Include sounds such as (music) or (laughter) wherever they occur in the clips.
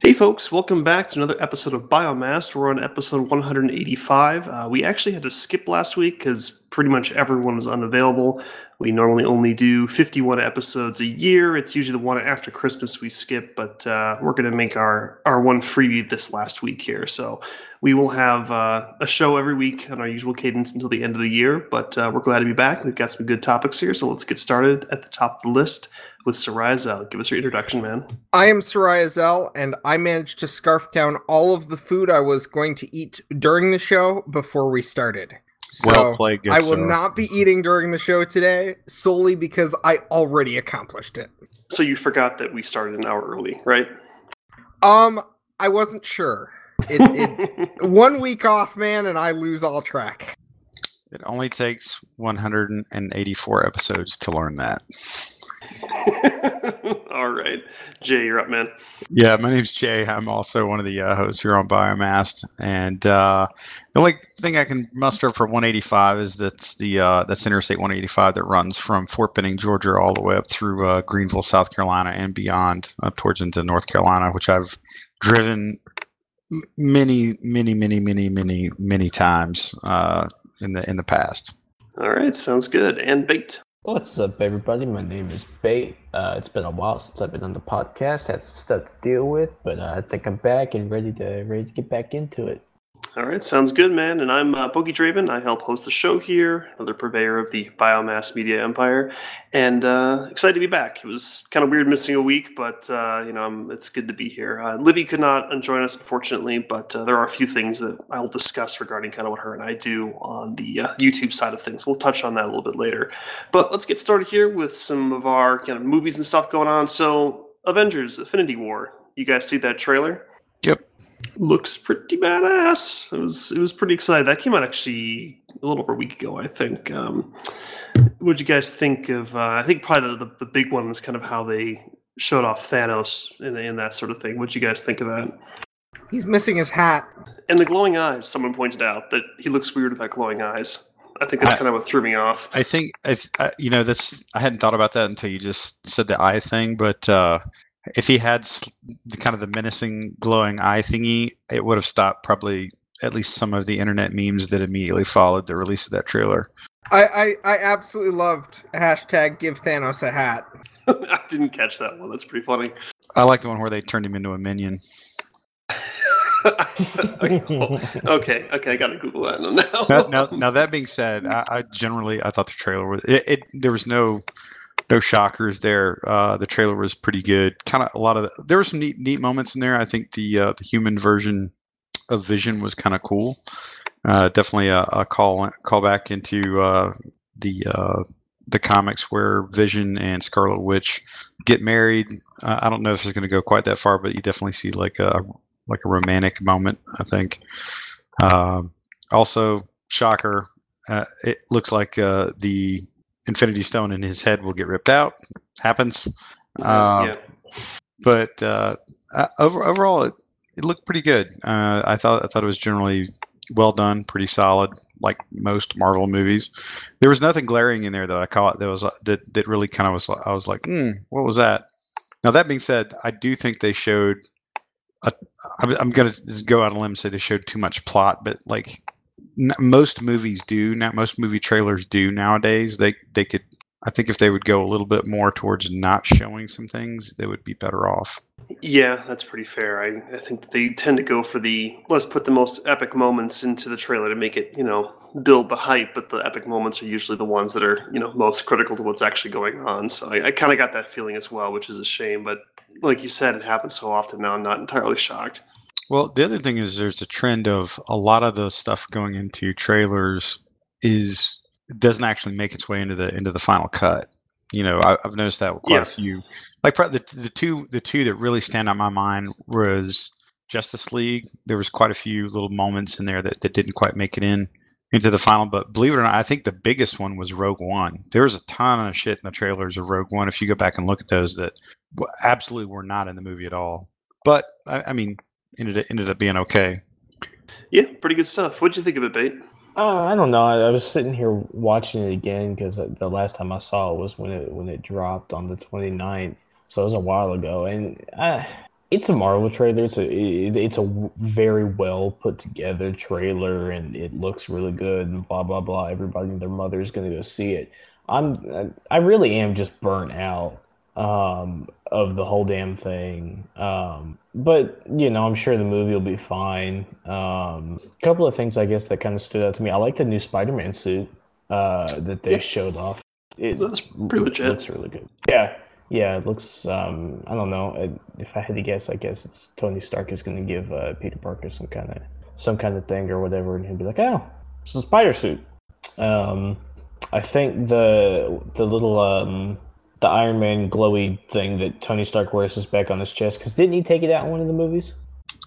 Hey, folks, welcome back to another episode of Biomass. We're on episode 185. Uh, we actually had to skip last week because pretty much everyone was unavailable. We normally only do 51 episodes a year. It's usually the one after Christmas we skip, but uh, we're going to make our, our one freebie this last week here. So we will have uh, a show every week on our usual cadence until the end of the year, but uh, we're glad to be back. We've got some good topics here, so let's get started at the top of the list with Soraya Zell. Give us your introduction, man. I am Soraya Zell, and I managed to scarf down all of the food I was going to eat during the show before we started. So Well played, good I will sir. not be eating during the show today solely because I already accomplished it. So you forgot that we started an hour early, right? Um, I wasn't sure. It, it (laughs) one week off, man, and I lose all track. It only takes 184 episodes to learn that. (laughs) All right. Jay, you're up, man. Yeah, my name's Jay. I'm also one of the uh, hosts here on Biomass, and uh, the only thing I can muster for 185 is that's the uh, that's Interstate 185 that runs from Fort Benning, Georgia, all the way up through uh, Greenville, South Carolina, and beyond up towards into North Carolina, which I've driven many, many, many, many, many, many times uh, in the in the past. All right, sounds good. And bait. What's up, everybody? My name is Bait. Uh, it's been a while since I've been on the podcast. Had some stuff to deal with, but uh, I think I'm back and ready to ready to get back into it. All right, sounds good, man. And I'm uh, Draven. I help host the show here, another purveyor of the biomass media empire, and uh, excited to be back. It was kind of weird missing a week, but uh, you know, i it's good to be here. Uh, Livy could not join us, unfortunately, but uh, there are a few things that I'll discuss regarding kind of what her and I do on the uh, YouTube side of things. We'll touch on that a little bit later. But let's get started here with some of our kind of movies and stuff going on. So, Avengers: Infinity War. You guys see that trailer? Yep. looks pretty badass. It was it was pretty exciting. That came out actually a little over a week ago, I think. Um, what'd you guys think of? Uh, I think probably the, the, the big one was kind of how they showed off Thanos and, and that sort of thing. What'd you guys think of that? He's missing his hat. And the glowing eyes. Someone pointed out that he looks weird without glowing eyes. I think that's I- kind of what threw me off. I think I, th- you know this. I hadn't thought about that until you just said the eye thing. But uh, if he had the kind of the menacing glowing eye thingy, it would have stopped probably at least some of the internet memes that immediately followed the release of that trailer. I, I, I absolutely loved hashtag give Thanos a hat. (laughs) I didn't catch that one. That's pretty funny. I like the one where they turned him into a minion. (laughs) okay, okay, I gotta Google that now. Now, now, now that being said, I, I generally I thought the trailer was it, it. There was no no shockers there. Uh, the trailer was pretty good. Kind of a lot of the, there were some neat neat moments in there. I think the uh, the human version of Vision was kind of cool. Uh, definitely a, a call call back into uh, the uh, the comics where Vision and Scarlet Witch get married. I don't know if it's going to go quite that far, but you definitely see like a like a romantic moment. I think. Um, also, shocker, uh, it looks like the Infinity Stone in his head will get ripped out. Happens. Um, yeah. But uh, uh, over, overall, it, it looked pretty good. Uh, I thought I thought it was generally well done, pretty solid, like most Marvel movies. There was nothing glaring in there that I caught that was uh, that that really kind of was. I was like, hmm, what was that? Now that being said, I do think they showed. A, I'm, I'm gonna go out on a limb and say they showed too much plot, but like n- most movies do now, most movie trailers do nowadays. They they could. I think if they would go a little bit more towards not showing some things, they would be better off. Yeah, that's pretty fair. I, I think they tend to go for the let's put the most epic moments into the trailer to make it, you know, build the hype, but the epic moments are usually the ones that are, you know, most critical to what's actually going on. So I, I kind of got that feeling as well, which is a shame. But like you said, it happens so often now. I'm not entirely shocked. Well, the other thing is there's a trend of a lot of the stuff going into trailers is doesn't actually make its way into the into the final cut. You know, I, I've noticed that with quite Yeah. a few. Like the the two the two that really stand out in my mind was Justice League. There was quite a few little moments in there that, that didn't quite make it in into the final. But believe it or not, I think the biggest one was Rogue One. There was a ton of shit in the trailers of Rogue One. If you go back and look at those, that absolutely were not in the movie at all. But I, I mean, ended ended up being okay. Yeah, pretty good stuff. What'd you think of it, Bait? Uh, I don't know. I, I was sitting here watching it again because the last time I saw it was when it when it dropped on the 29th. So it was a while ago, and I it's a Marvel trailer. It's a it, it's a w- very well put together trailer, and it looks really good. And blah blah blah. Everybody and their mother is gonna go see it. I'm I really am just burnt out um, of the whole damn thing. Um, but you know, I'm sure the movie will be fine. Um, a couple of things I guess that kind of stood out to me. I like the new Spider-Man suit uh, that they Yeah. showed off. It That's pretty legit. looks really good. Yeah, yeah. It looks. Um, I don't know. If I had to guess, I guess it's Tony Stark is going to give uh, Peter Parker some kind of some kind of thing or whatever, and he'll be like, "Oh, it's a spider suit." Um, I think the the little um, the Iron Man glowy thing that Tony Stark wears is back on his chest because didn't he take it out in one of the movies?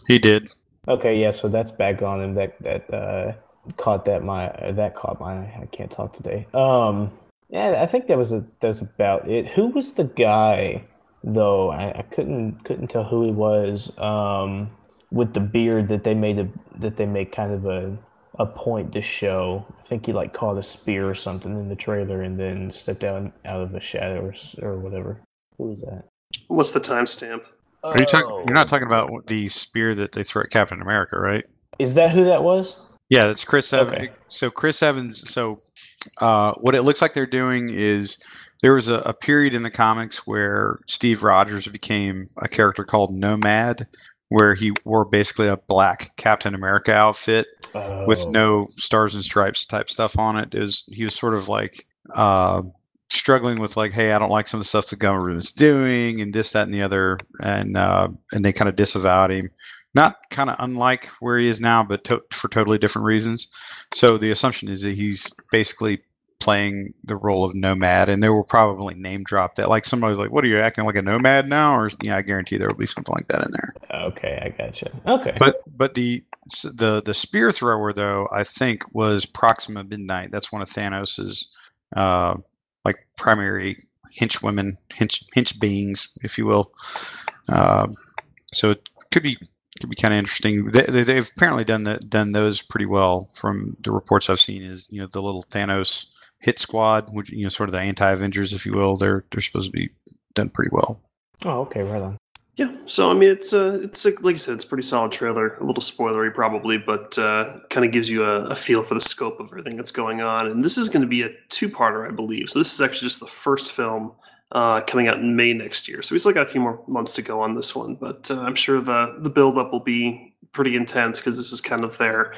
He did. Okay, yeah, so that's back on him. That that uh, caught that my uh, that caught my I can't talk today. Um, yeah, I think that was a that was about it. Who was the guy though? I, I couldn't couldn't tell who he was. Um, with the beard that they made a that they make kind of a a point to show. I think he like caught a spear or something in the trailer and then stepped out out of the shadows or, whatever. Who was that? What's the timestamp? Are you talking? Oh. You're not talking about the spear that they throw at Captain America, right? Is that who that was? Yeah, that's Chris Evans. Okay. So Chris Evans. So uh, what it looks like they're doing is there was a, a period in the comics where Steve Rogers became a character called Nomad, where he wore basically a black Captain America outfit with Oh. no stars and stripes type stuff on it. Is he was sort of like uh, struggling with like, hey, I don't like some of the stuff the government is doing, and this, that, and the other, and uh, and they kind of disavowed him. Not kind of unlike where he is now, but to- for totally different reasons. So the assumption is that he's basically playing the role of nomad, and they will probably name drop that. Like somebody's like, "What are you acting like a nomad now?" Or yeah, I guarantee there will be something like that in there. Okay, I gotcha. Okay. But but the the the spear thrower though I think was Proxima Midnight. That's one of Thanos's uh, like primary henchwomen, hench hench beings, if you will. Um so it could be could be kind of interesting. They, they, they've apparently done that done those pretty well from the reports I've seen. Is you know the little Thanos hit squad, which you know sort of the anti Avengers, if you will. They're they're supposed to be done pretty well. oh, okay, right on. Yeah, so I mean, it's a, it's a, like I said, it's a pretty solid trailer. A little spoilery probably, but uh, kind of gives you a, a feel for the scope of everything that's going on. And this is going to be a two-parter, I believe. So this is actually just the first film uh, coming out in May next year. So we still got a few more months to go on this one, but uh, I'm sure the the build-up will be pretty intense because this is kind of their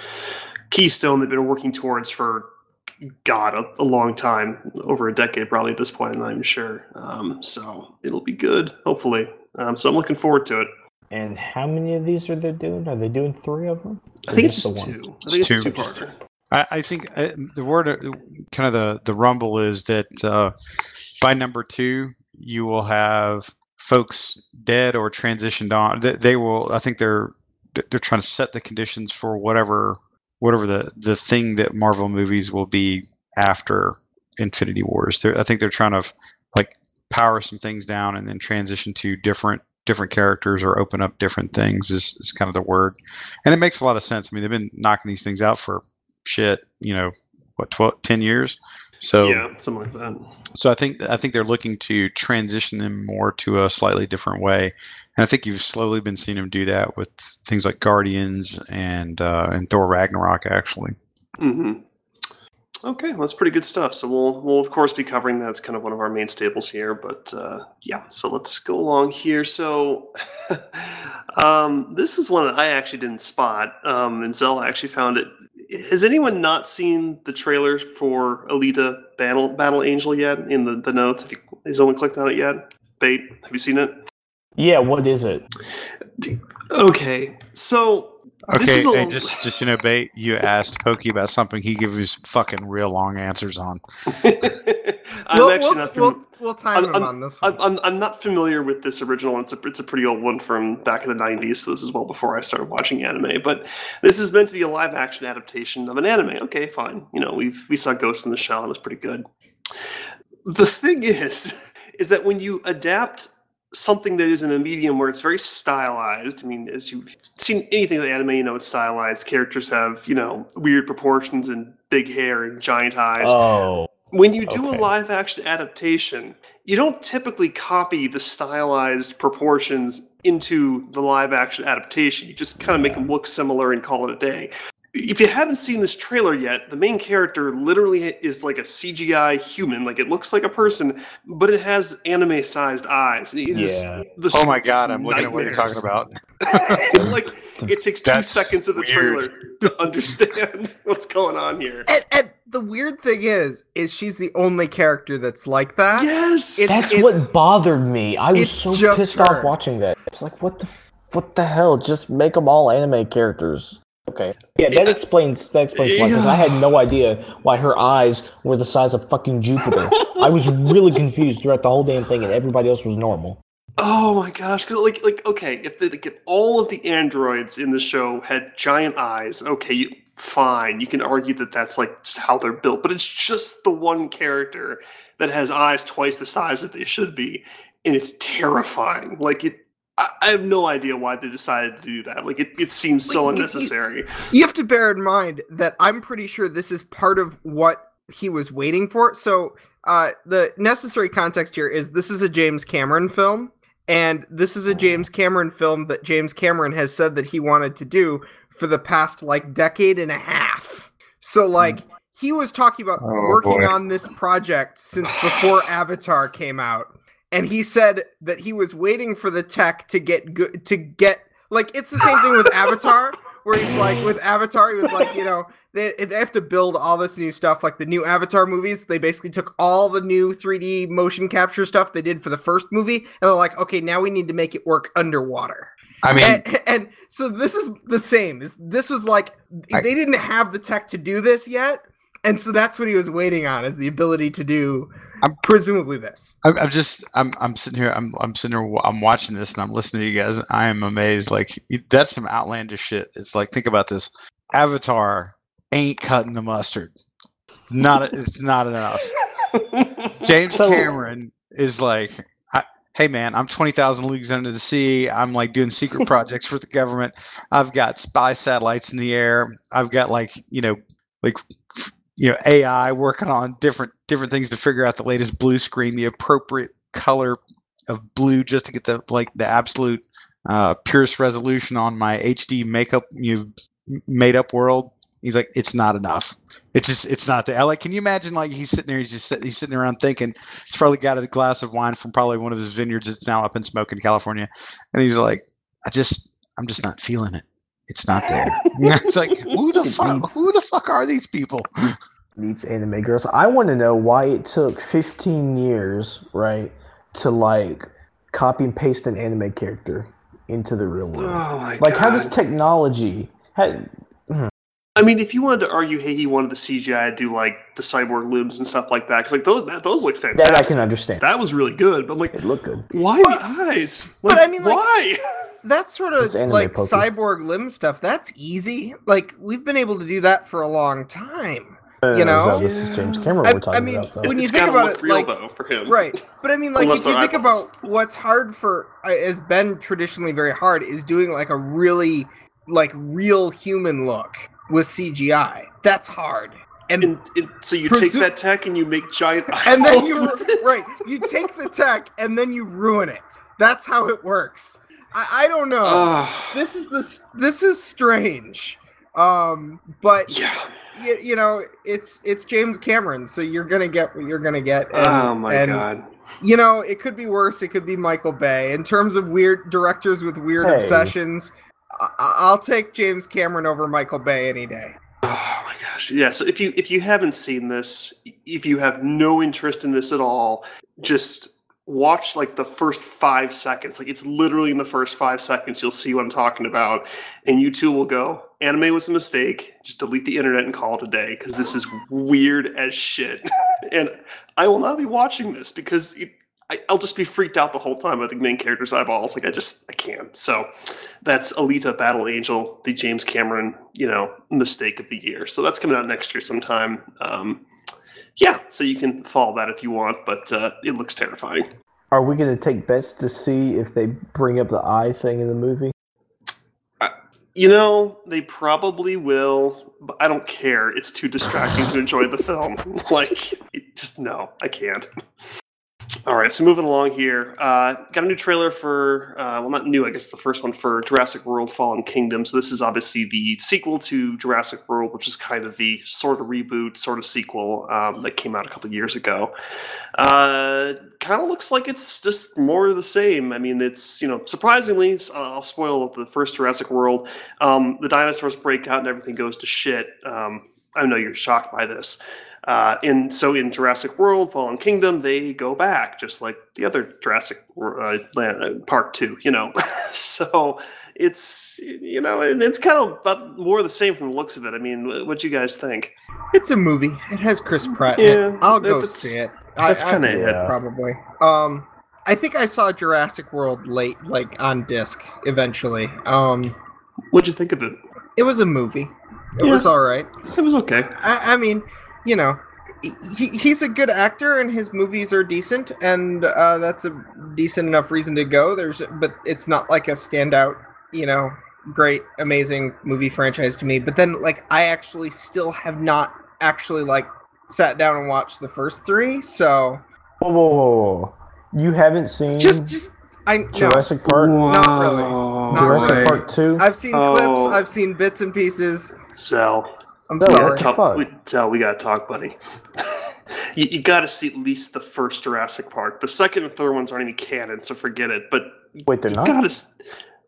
keystone they've been working towards for God a, a long time, over a decade probably at this point. I'm not even sure. Um, so it'll be good, hopefully. Um, so I'm looking forward to it. And how many of these are they doing? Are they doing three of them? I think it's just just the one? two. I think it's Two. a two-parter. I, I think uh, the word, uh, kind of the the rumble is that uh, by number two, you will have folks dead or transitioned on. They, they will. I think they're they're trying to set the conditions for whatever whatever the the thing that Marvel movies will be after Infinity Wars. They're, I think they're trying to like power some things down and then transition to different different characters or open up different things is, is kind of the word and it makes a lot of sense i mean they've been knocking these things out for shit you know what 12 10 years so Yeah, something like that. so i think i think they're looking to transition them more to a slightly different way and i think you've slowly been seeing them do that with things like guardians and uh and thor ragnarok actually Mm-hmm. Okay, well, that's pretty good stuff. So we'll we'll of course be covering that. It's kind of one of our main staples here. But uh, yeah, so let's go along here. So (laughs) um, this is one that I actually didn't spot, um, and Zella actually found it. Has anyone not seen the trailer for Alita Battle Battle Angel yet in the, the notes? You, has anyone clicked on it yet? Bait, have you seen it? Yeah, what is it? Okay, so This okay is a and just, just you know bait you asked pokey about something he gives you fucking real long answers on (laughs) I'm we'll, actually we'll, not. we'll, we'll time I'm- him on this one. I'm, I'm, I'm not familiar with this original. It's a, it's a pretty old one from back in the 90s, so this is well before I started watching anime. But this is meant to be a live action adaptation of an anime. Okay, fine. You know, we've we saw Ghost in the Shell, and it was pretty good. The thing is, (laughs) is that when you adapt something that is in a medium where it's very stylized, I mean, as you've seen anything like anime, you know, it's stylized. Characters have, you know, weird proportions and big hair and giant eyes Oh, when you do Okay. a live action adaptation, you don't typically copy the stylized proportions into the live action adaptation. You just kind of make them look similar and call it a day. If you haven't seen this trailer yet, the main character literally is like a CGI human. Like it looks like a person, but it has anime sized eyes. It is Yeah. the Oh my god, I'm looking at what you're talking about. (laughs) like (laughs) it takes two That's seconds of the weird. trailer to understand (laughs) what's going on here. And, and the weird thing is, is she's the only character that's like that. Yes, It's- That's what bothered me. I was so pissed her. off watching that. It's like, what the, what the hell? Just make them all anime characters. Okay. Yeah, that explains that explains why. Because I had no idea why her eyes were the size of fucking Jupiter. I was really (laughs) confused throughout the whole damn thing, and everybody else was normal. Oh my gosh! Because like, like, okay, if, they, like, if all of the androids in the show had giant eyes, okay, you, fine, you can argue that that's like how they're built. But it's just the one character that has eyes twice the size that they should be, and it's terrifying. Like it, I, I have no idea why they decided to do that. Like it, it seems so Wait, you- you- unnecessary. You have to bear in mind that I'm pretty sure this is part of what he was waiting for. So, uh, the necessary context here is this is a James Cameron film, and this is a James Cameron film that James Cameron has said that he wanted to do for the past like decade and a half. So, like, he was talking about Oh, working boy. on this project since before Avatar came out. And he said that he was waiting for the tech to get good to get like it's the same thing with (laughs) Avatar where he's like with Avatar, he was like, you know, they, they have to build all this new stuff. Like the new Avatar movies, they basically took all the new 3D motion capture stuff they did for the first movie, and they're like, okay, now we need to make it work underwater. I mean, And, and so this is the same. Is this was like I- they didn't have the tech to do this yet, and so that's what he was waiting on is the ability to do, I'm- presumably this. I'm, I'm just I'm I'm sitting here I'm I'm sitting here I'm watching this and I'm listening to you guys I am amazed like that's some outlandish shit. It's like think about this. Avatar ain't cutting the mustard. Not it's not enough. (laughs) James So- Cameron is like I, hey man, I'm 20,000 leagues under the sea. I'm like doing secret (laughs) projects for the government. I've got spy satellites in the air. I've got like, you know, like you know AI working on different different things to figure out the latest blue screen, the appropriate color of blue, just to get the like the absolute uh, purest resolution on my HD makeup you made up world. He's like, it's not enough. It's just it's not there. Like, can you imagine like he's sitting there, he's just he's sitting around thinking. He's probably got a glass of wine from probably one of his vineyards that's now up in smoke in California, and he's like, I just I'm just not feeling it. It's not there. (laughs) it's like who the fuck? Who the fuck are these people? Needs anime girls. I want to know why it took 15 years, right, to like copy and paste an anime character into the real world. Oh my like, god! how does technology? How, I mean, if you wanted to argue, hey, he wanted the CGI to do like the cyborg limbs and stuff like that, because like those that, those look fantastic. that I can understand. That was really good, but I'm like, It looked good. why the eyes? but I mean, like- why? That's sort of like pokey. cyborg limb stuff. That's easy. Like we've been able to do that for a long time. Uh, You know? so this is James Cameron I- we're talking I mean, about. When you it's think about look it, real like- though for him, Right. But I mean, like, if you think eyeballs. about what's hard for, uh, has been traditionally very hard, is doing like a really, like, real human look with CGI. That's hard. And And, and so you take that tech and you make giant (laughs) and then you with it. right, you take the tech and then you ruin it. That's how it works. I, I don't know. Ah, this is this this is strange. Um, but yeah. you, you know, it's it's James Cameron, so you're gonna get what you're gonna get. And, oh my and, god. You know, it could be worse. It could be Michael Bay. In terms of weird directors with weird Hey. obsessions, I- I'll take James Cameron over Michael Bay any day. Oh my gosh. Yeah, so if you if you haven't seen this, if you have no interest in this at all, just watch like the first 5 seconds. Like it's literally in the first 5 seconds you'll see what I'm talking about and you too will go, anime was a mistake. Just delete the internet and call it a day cuz this is weird as shit. (laughs) and I will not be watching this because it, I, I'll just be freaked out the whole time by the main character's eyeballs. Like I just I can't. So that's Alita Battle Angel, the James Cameron, you know, mistake of the year. So that's coming out next year sometime. Um, yeah, so you can follow that if you want, but uh, it looks terrifying. Are we going to take bets to see if they bring up the eye thing in the movie? You know, they probably will, but I don't care. It's too distracting to enjoy the film. (laughs) Like, just no, I can't. All right, so moving along here, uh, got a new trailer for, uh, well, not new, I guess the first one for Jurassic World Fallen Kingdom. So this is obviously the sequel to Jurassic World, which is kind of the sort of reboot, sort of sequel um, that came out a couple years ago. Uh, kind of looks like it's just more of the same. I mean, it's, you know, surprisingly, I'll spoil the first Jurassic World, um, the dinosaurs break out and everything goes to shit. Um, I know you're shocked by this. Uh, and so in Jurassic World, Fallen Kingdom, they go back just like the other Jurassic uh, Land, uh, Park Two. You know, (laughs) so it's you know it's kind of about more the same from the looks of it. I mean, what do you guys think? It's a movie. It has Chris Pratt. in Yeah, it. I'll go see it. that's I- I- kinda it. Yeah. probably. Um, I think I saw Jurassic World late, like on disc. Eventually, um, What'd you think of it? it was a movie. It Yeah. was all right. It was okay. I, I mean, you know, he, he's a good actor and his movies are decent, and uh, that's a decent enough reason to go. There's, but it's not like a standout, you know, great, amazing movie franchise to me. But then, like, I actually still have not actually like sat down and watched the first three, so Whoa, whoa, whoa, whoa! You haven't seen just, just I no, Jurassic Park? Not really. Not Jurassic really. Park Two? I've seen Oh. clips, I've seen bits and pieces. Sal, I'm No, we sorry. gotta talk. fuck? We, Sal, we gotta talk, buddy. (laughs) you, you got to see at least the first Jurassic Park. The second and third ones aren't even canon, so forget it. But Wait, they're you not. gotta.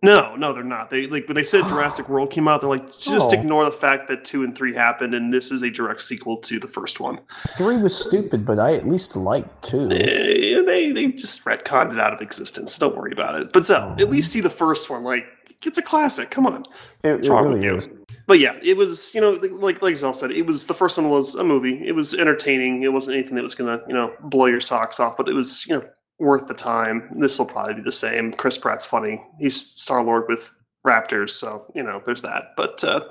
No, no, they're not. They like when they said (gasps) Jurassic World came out, they're like just Oh. ignore the fact that two and three happened, and this is a direct sequel to the first one. Three was stupid, but I at least liked two. Eh, they they just retconned it out of existence. So don't worry about it. But so at least see the first one. Like it's a classic. Come on. It, What's it wrong really with you? is. But yeah, it was you know like like Zell said, it was the first one was a movie. It was entertaining. It wasn't anything that was gonna you know blow your socks off, but it was you know worth the time. This will probably be the same. Chris Pratt's funny. He's Star Lord with Raptors, so you know there's that. But uh,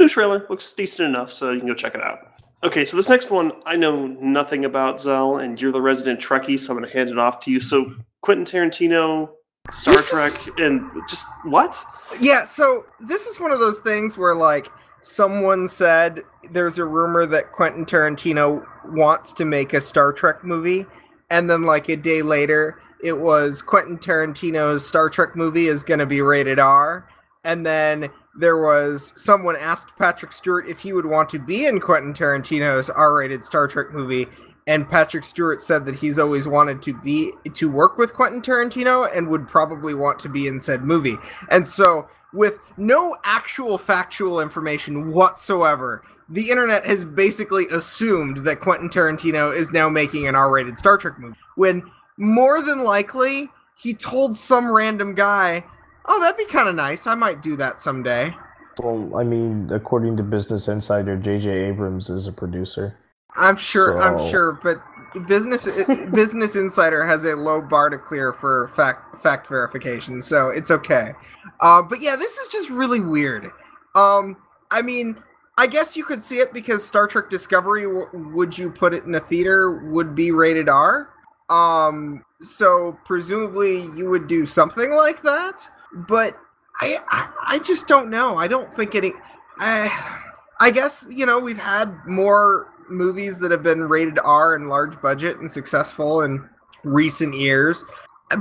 new trailer looks decent enough, so you can go check it out. Okay, so this next one I know nothing about Zell, and you're the resident Trekkie, so I'm to hand it off to you. So Quentin Tarantino, Star This Trek, is- and just what? Yeah, so this is one of those things where like someone said there's a rumor that Quentin Tarantino wants to make a Star Trek movie and then like a day later it was Quentin Tarantino's Star Trek movie is going to be rated R and then there was someone asked Patrick Stewart if he would want to be in Quentin Tarantino's R-rated Star Trek movie and Patrick Stewart said that he's always wanted to be to work with Quentin Tarantino and would probably want to be in said movie. And so, with no actual factual information whatsoever, the internet has basically assumed that Quentin Tarantino is now making an R-rated Star Trek movie. When more than likely, he told some random guy, "Oh, that'd be kind of nice. I might do that someday." Well, I mean, according to Business Insider, J.J. Abrams is a producer. I'm sure. I'm sure, but business Business Insider has a low bar to clear for fact fact verification, so it's okay. Uh, but yeah, this is just really weird. Um, I mean, I guess you could see it because Star Trek Discovery, w- would you put it in a theater, would be rated R. Um, so presumably you would do something like that. But I, I, I just don't know. I don't think any. I, I guess you know we've had more movies that have been rated R and large budget and successful in recent years,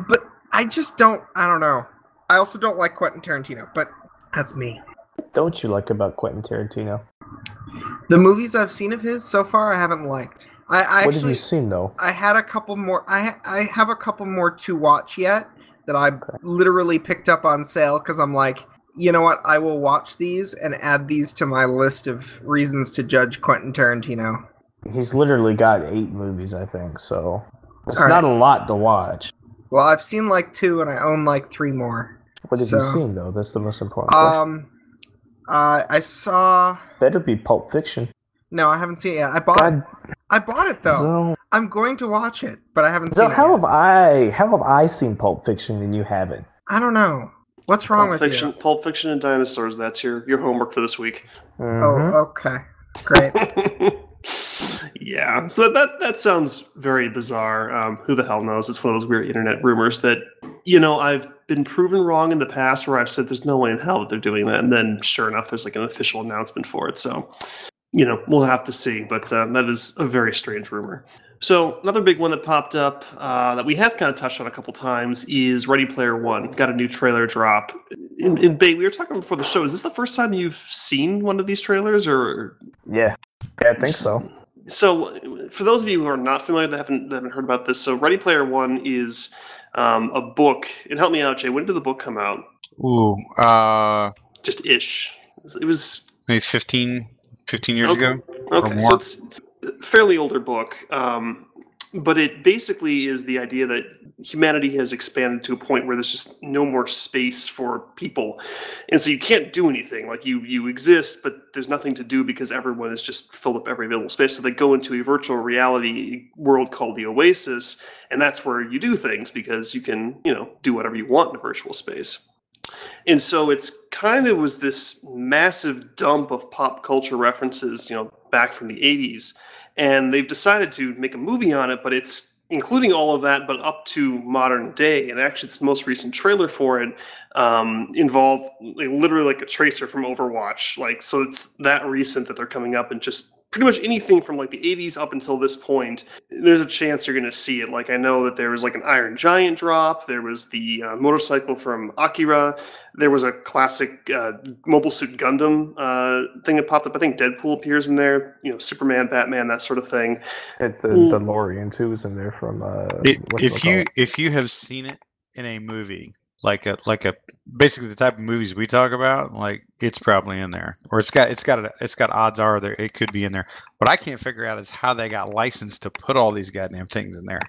but I just don't. I don't know. I also don't like Quentin Tarantino, but that's me. Don't you like about Quentin Tarantino? The movies I've seen of his so far, I haven't liked. I, I what have you actually, seen though? I had a couple more. I I have a couple more to watch yet that I literally picked up on sale because I'm like, you know what? I will watch these and add these to my list of reasons to judge Quentin Tarantino. He's literally got eight movies, I think. So it's All not right. a lot to watch. Well, I've seen like two, and I own like three more. What have you seen though? That's the most important. Um, uh, I saw. Better be Pulp Fiction. No, I haven't seen it yet. I bought. God, I bought it though. so, I'm going to watch it, but I haven't so seen how it. Yet. have I? How have I seen Pulp Fiction and you haven't? I don't know. What's wrong Pulp with Fiction, you? Pulp Fiction, and dinosaurs. That's your your homework for this week. Mhm. Oh, okay, great. (laughs) yeah, so that that sounds very bizarre. Um, who the hell knows? It's one of those weird internet rumors that you know I've been proven wrong in the past, where I've said there's no way in hell that they're doing that, and then sure enough, there's like an official announcement for it. So you know we'll have to see, but uh, that is a very strange rumor. So another big one that popped up uh, that we have kind of touched on a couple times is Ready Player One. Got a new trailer drop. In, in Bay, we were talking before the show. Is this the first time you've seen one of these trailers, or Yeah, yeah, I think so. So, for those of you who are not familiar that haven't, that haven't heard about this, so Ready Player One is um, a book. And help me out, Jay. When did the book come out? Ooh, uh, Just ish. It was maybe 15, 15 years Okay. ago. okay. So it's a fairly older book, um, but it basically is the idea that humanity has expanded to a point where there's just no more space for people, and so you can't do anything. Like you, you exist, but there's nothing to do because everyone has just filled up every available space. So they go into a virtual reality world called the Oasis, and that's where you do things because you can, you know, do whatever you want in a virtual space. And so it's kind of was this massive dump of pop culture references, you know, back from the 80s. And they've decided to make a movie on it, but it's including all of that, but up to modern day. And actually, its most recent trailer for it um, involved like, literally like a tracer from Overwatch. Like, so it's that recent that they're coming up and just pretty much anything from like the 80s up until this point there's a chance you're going to see it like i know that there was like an iron giant drop there was the uh, motorcycle from akira there was a classic uh, mobile suit gundam uh, thing that popped up i think deadpool appears in there you know superman batman that sort of thing That the Mm. DeLorean too is in there from. Uh, It, if you if you have seen it in a movie, like a like a basically the type of movies we talk about, like it's probably in there, or it's got it's got a, it's got odds are there it could be in there. What I can't figure out is how they got licensed to put all these goddamn things in there.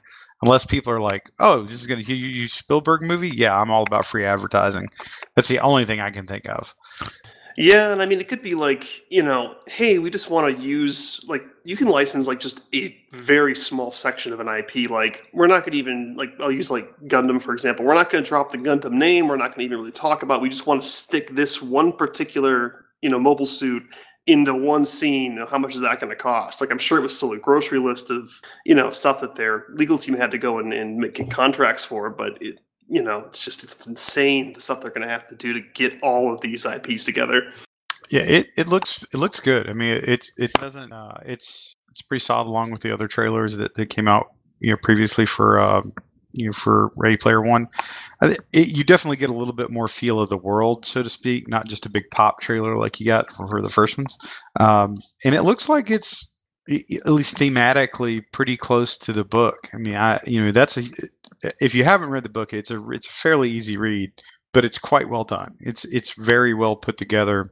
Unless people are like, oh, this is gonna you, you Spielberg movie? Yeah, I'm all about free advertising. That's the only thing I can think of. Yeah, and I mean, it could be like, you know, hey, we just want to use, like, you can license, like, just a very small section of an IP. Like, we're not going to even, like, I'll use, like, Gundam, for example. We're not going to drop the Gundam name. We're not going to even really talk about We just want to stick this one particular, you know, mobile suit into one scene. How much is that going to cost? Like, I'm sure it was still a grocery list of, you know, stuff that their legal team had to go and, and make contracts for, but it, you know, it's just it's insane the stuff they're going to have to do to get all of these IPs together. Yeah, it, it looks it looks good. I mean, it it, doesn't. Uh, it's it's pretty solid along with the other trailers that, that came out you know previously for uh, you know for Ready Player One. It, you definitely get a little bit more feel of the world, so to speak, not just a big pop trailer like you got for, the first ones. Um, and it looks like it's at least thematically pretty close to the book. I mean, I you know that's a if you haven't read the book, it's a it's a fairly easy read, but it's quite well done. It's it's very well put together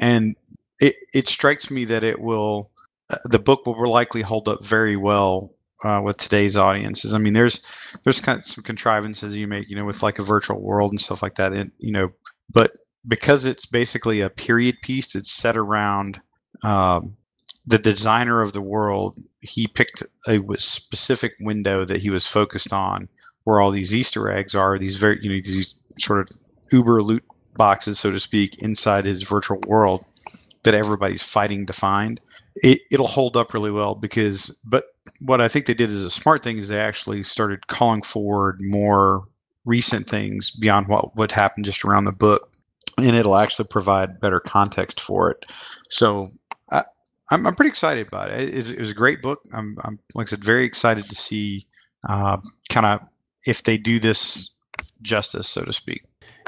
and it, it strikes me that it will uh, the book will likely hold up very well uh, with today's audiences. I mean, there's there's kind of some contrivances you make, you know, with like a virtual world and stuff like that, and you know, but because it's basically a period piece, it's set around um, the designer of the world. He picked a specific window that he was focused on, where all these Easter eggs are. These very, you know, these sort of uber loot boxes, so to speak, inside his virtual world that everybody's fighting to find. It, it'll hold up really well because, but what I think they did as a smart thing is they actually started calling forward more recent things beyond what would happen just around the book, and it'll actually provide better context for it. So I'm, I'm pretty excited about it. It, it was a great book. I'm, I'm like I said, very excited to see uh, kind of if they do this justice, so to speak.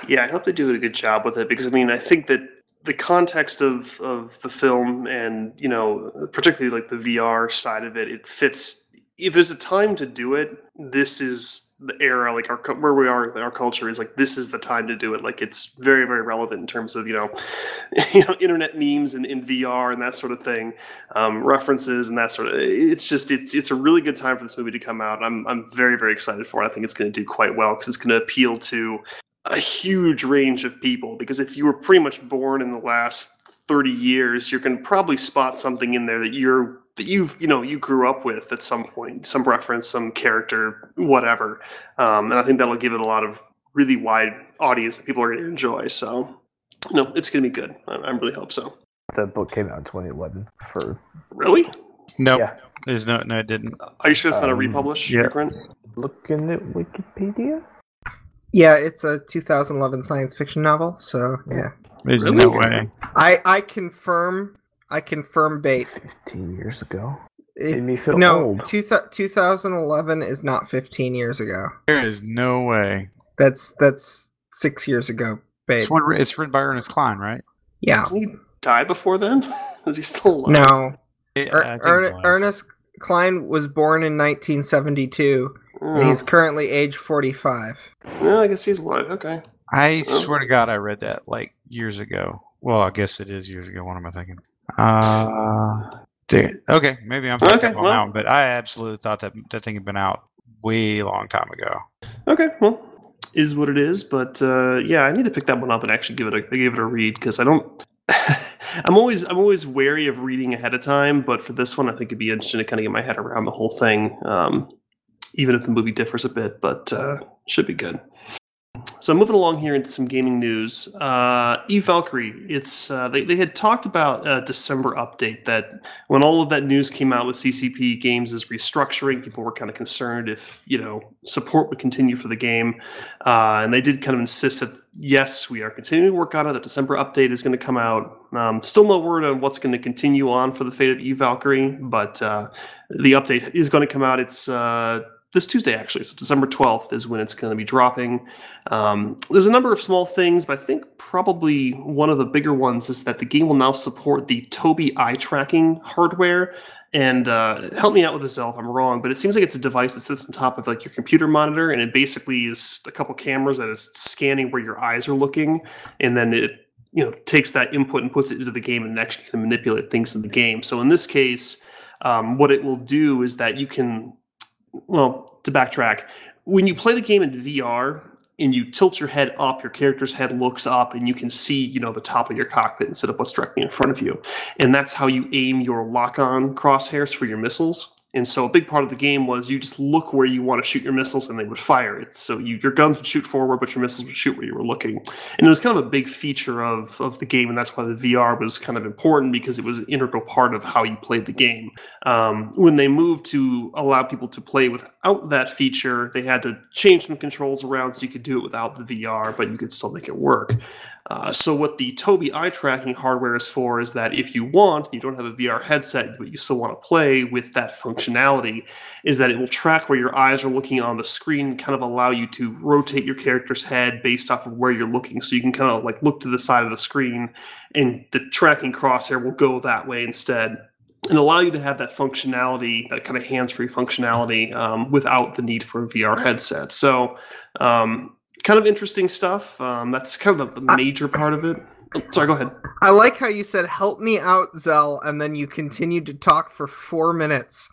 Yeah, I hope they do a good job with it because I mean, I think that the context of of the film and you know, particularly like the VR side of it, it fits. If there's a time to do it, this is the era. Like our where we are, our culture is like this is the time to do it. Like it's very very relevant in terms of you know, (laughs) you know, internet memes and in VR and that sort of thing, um, references and that sort of. It's just it's it's a really good time for this movie to come out. I'm I'm very very excited for it. I think it's going to do quite well because it's going to appeal to a huge range of people because if you were pretty much born in the last 30 years you can probably spot something in there that you're that you've you know you grew up with at some point some reference some character whatever um, and i think that'll give it a lot of really wide audience that people are going to enjoy so you know it's going to be good I, I really hope so The book came out in 2011 for really No, yeah. there's no, no, it didn't. are you sure it's not a Um, republish yeah. reprint Looking at Wikipedia. Yeah, it's a 2011 science fiction novel. So yeah, There's Really? no way. I I confirm I confirm bait. 15 years ago. Made me feel no, old. two th- 2011 is not 15 years ago. There is no way. That's that's six years ago, babe. It's, one, it's written by Ernest Cline, right? Yeah. Didn't he die before then? (laughs) Is he still alive? No. Yeah, Er- I think Ernest Cline was born in 1972, Oh, and he's currently age 45. well, I guess he's alive. Okay. I Oh. swear to God, I read that like years ago. Well, I guess it is years ago. What am I thinking? Uh, okay, maybe I'm Okay, well- mountain, but I absolutely thought that that thing had been out way long time ago. Okay. Well, is what it is. But uh, yeah, I need to pick that one up and actually give it a give it a read because I don't. (laughs) I'm always I'm always wary of reading ahead of time, but for this one, I think it'd be interesting to kind of get my head around the whole thing, um, even if the movie differs a bit. But uh, should be good. So moving along here into some gaming news, uh, Eve Valkyrie. It's uh, they they had talked about a December update that when all of that news came out with CCP Games is restructuring, people were kind of concerned if you know support would continue for the game, uh, and they did kind of insist that yes, we are continuing to work on it. The December update is going to come out. Um, still no word on what's going to continue on for the fate of Eve Valkyrie, but uh, the update is going to come out. It's uh, this Tuesday actually, so December twelfth is when it's going to be dropping. Um, there's a number of small things, but I think probably one of the bigger ones is that the game will now support the Tobii eye tracking hardware. And uh, help me out with this, Zell, if I'm wrong, but it seems like it's a device that sits on top of like your computer monitor, and it basically is a couple cameras that is scanning where your eyes are looking, and then it you know takes that input and puts it into the game and actually can manipulate things in the game. So in this case, um, what it will do is that you can, well, to backtrack, when you play the game in VR and you tilt your head up, your character's head looks up, and you can see, you know, the top of your cockpit instead of what's directly in front of you. And that's how you aim your lock-on crosshairs for your missiles. And so a big part of the game was you just look where you want to shoot your missiles and they would fire it. So you, your guns would shoot forward, but your missiles would shoot where you were looking. And it was kind of a big feature of, of the game, and that's why the VR was kind of important because it was an integral part of how you played the game. Um, when they moved to allow people to play without that feature, they had to change some controls around so you could do it without the VR, but you could still make it work. Uh, so what the Tobii eye tracking hardware is for is that if you want, you don't have a VR headset, but you still want to play with that functionality, is that it will track where your eyes are looking on the screen, kind of allow you to rotate your character's head based off of where you're looking. So you can kind of like look to the side of the screen, and the tracking crosshair will go that way instead and allow you to have that functionality, that kind of hands-free functionality, um, without the need for a VR headset. So, um, kind of interesting stuff. Um, that's kind of the, the I- major part of it. Oh, sorry, go ahead. I like how you said "help me out, Zell," and then you continued to talk for four minutes.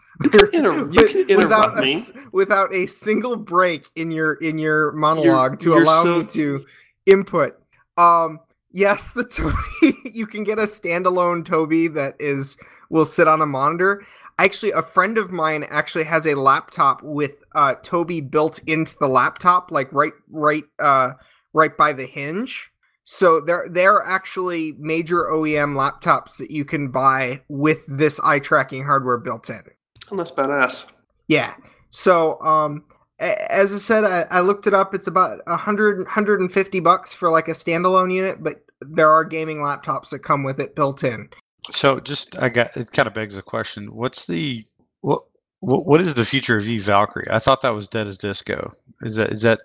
Inter- (laughs) without a, me. without a single break in your in your monologue to you're allow so- me to input. Um, yes, the (laughs) Tobii you can get a standalone Tobii that is will sit on a monitor. Actually, a friend of mine actually has a laptop with uh, Tobii built into the laptop, like right right uh, right by the hinge. So there there are actually major OEM laptops that you can buy with this eye tracking hardware built in. Oh, that's badass. Yeah. So, um, as I said, I, I looked it up. It's about 100, 150 bucks for like a standalone unit, but there are gaming laptops that come with it built in. So just I got it kind of begs the question: What's the what what, what is the future of Eve Valkyrie? I thought that was dead as disco. Is that is that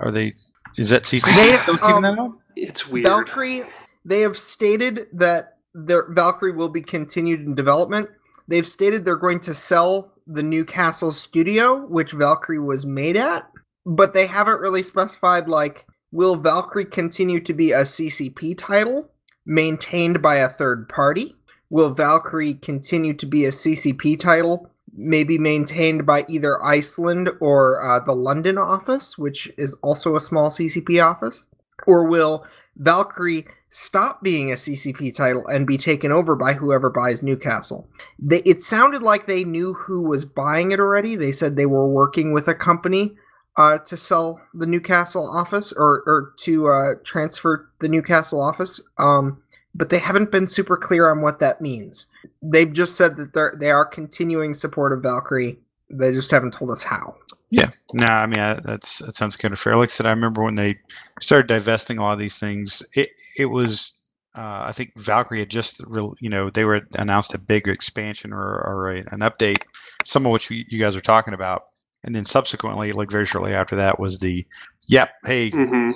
are they is that CC They, still keeping um, that up? It's weird. Valkyrie, they have stated that their Valkyrie will be continued in development. They've stated they're going to sell the Newcastle studio, which Valkyrie was made at, but they haven't really specified like will Valkyrie continue to be a CCP title maintained by a third party? Will Valkyrie continue to be a CCP title, maybe maintained by either Iceland or uh, the London office, which is also a small CCP office? Or will Valkyrie stop being a CCP title and be taken over by whoever buys Newcastle? They, it sounded like they knew who was buying it already. They said they were working with a company uh, to sell the Newcastle office or, or to uh, transfer the Newcastle office. Um, but they haven't been super clear on what that means. They've just said that they're they are continuing support of Valkyrie. They just haven't told us how. Yeah, no, I mean I, that's that sounds kind of fair. Like I said, I remember when they started divesting a lot of these things. It it was uh, I think Valkyrie had just, you know, they were announced a big expansion or, or a, an update, some of which you guys are talking about, and then subsequently, like very shortly after that, was the, yep, hey, hmm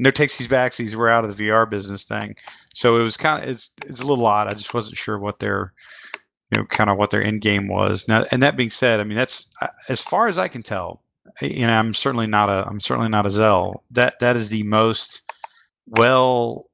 no takesies backsies, we're out of the VR business thing. So it was kind of it's it's a little odd. I just wasn't sure what their you know kind of what their end game was. Now, and that being said, I mean that's as far as I can tell. You know, I'm certainly not a I'm certainly not a Zell. That that is the most well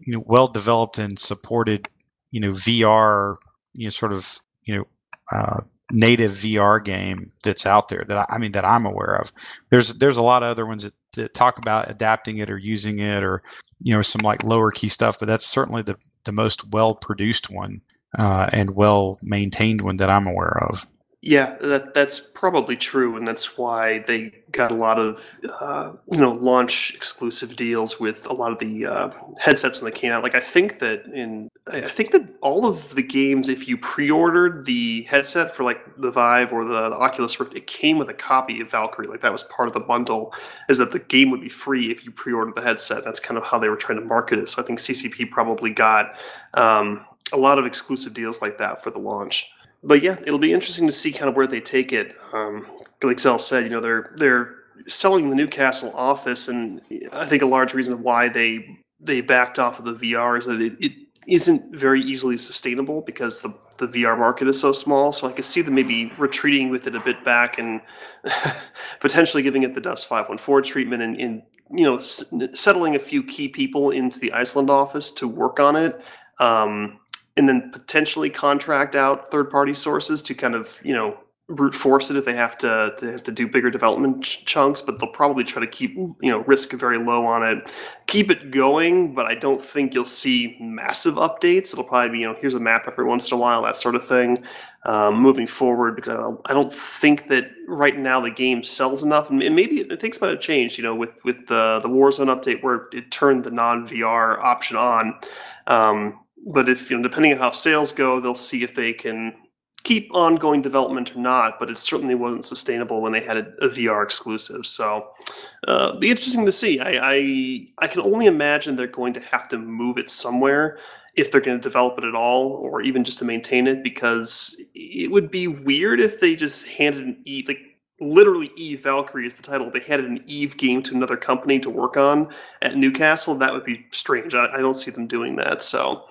you know well developed and supported you know VR you know sort of you know uh, native VR game that's out there that I, I mean that I'm aware of. There's there's a lot of other ones that, that talk about adapting it or using it or you know some like lower key stuff, but that's certainly the the most well produced one uh, and well maintained one that I'm aware of. Yeah, that that's probably true, and that's why they got a lot of uh, you know launch exclusive deals with a lot of the uh, headsets when they came out. Like I think that in I think that all of the games, if you pre-ordered the headset for like the Vive or the, the Oculus Rift, it came with a copy of Valkyrie. Like that was part of the bundle. Is that the game would be free if you pre-ordered the headset? That's kind of how they were trying to market it. So I think CCP probably got um, a lot of exclusive deals like that for the launch but yeah, it'll be interesting to see kind of where they take it. Um, like Zell said, you know, they're they're selling the Newcastle office, and I think a large reason why they they backed off of the VR is that it, it isn't very easily sustainable because the the VR market is so small. So I could see them maybe retreating with it a bit back and (laughs) potentially giving it the Dust 514 treatment and, and you know s- settling a few key people into the Iceland office to work on it. Um, and then potentially contract out third party sources to kind of you know brute force it if they have to they have to do bigger development ch- chunks but they'll probably try to keep you know risk very low on it. Keep it going but i don't think you'll see massive updates. It'll probably be you know here's a map every once in a while that sort of thing um, moving forward because I don't, I don't think that right now the game sells enough. And maybe things might have changed you know with with the the warzone update where it turned the non vr option on. Um, but if you know, depending on how sales go, they'll see if they can keep ongoing development or not. But it certainly wasn't sustainable when they had a, a VR exclusive. So, uh, be interesting to see. I, I I can only imagine they're going to have to move it somewhere if they're going to develop it at all, or even just to maintain it, because it would be weird if they just handed an E like literally Eve Valkyrie is the title. They handed an Eve game to another company to work on at Newcastle. That would be strange. I, I don't see them doing that. So,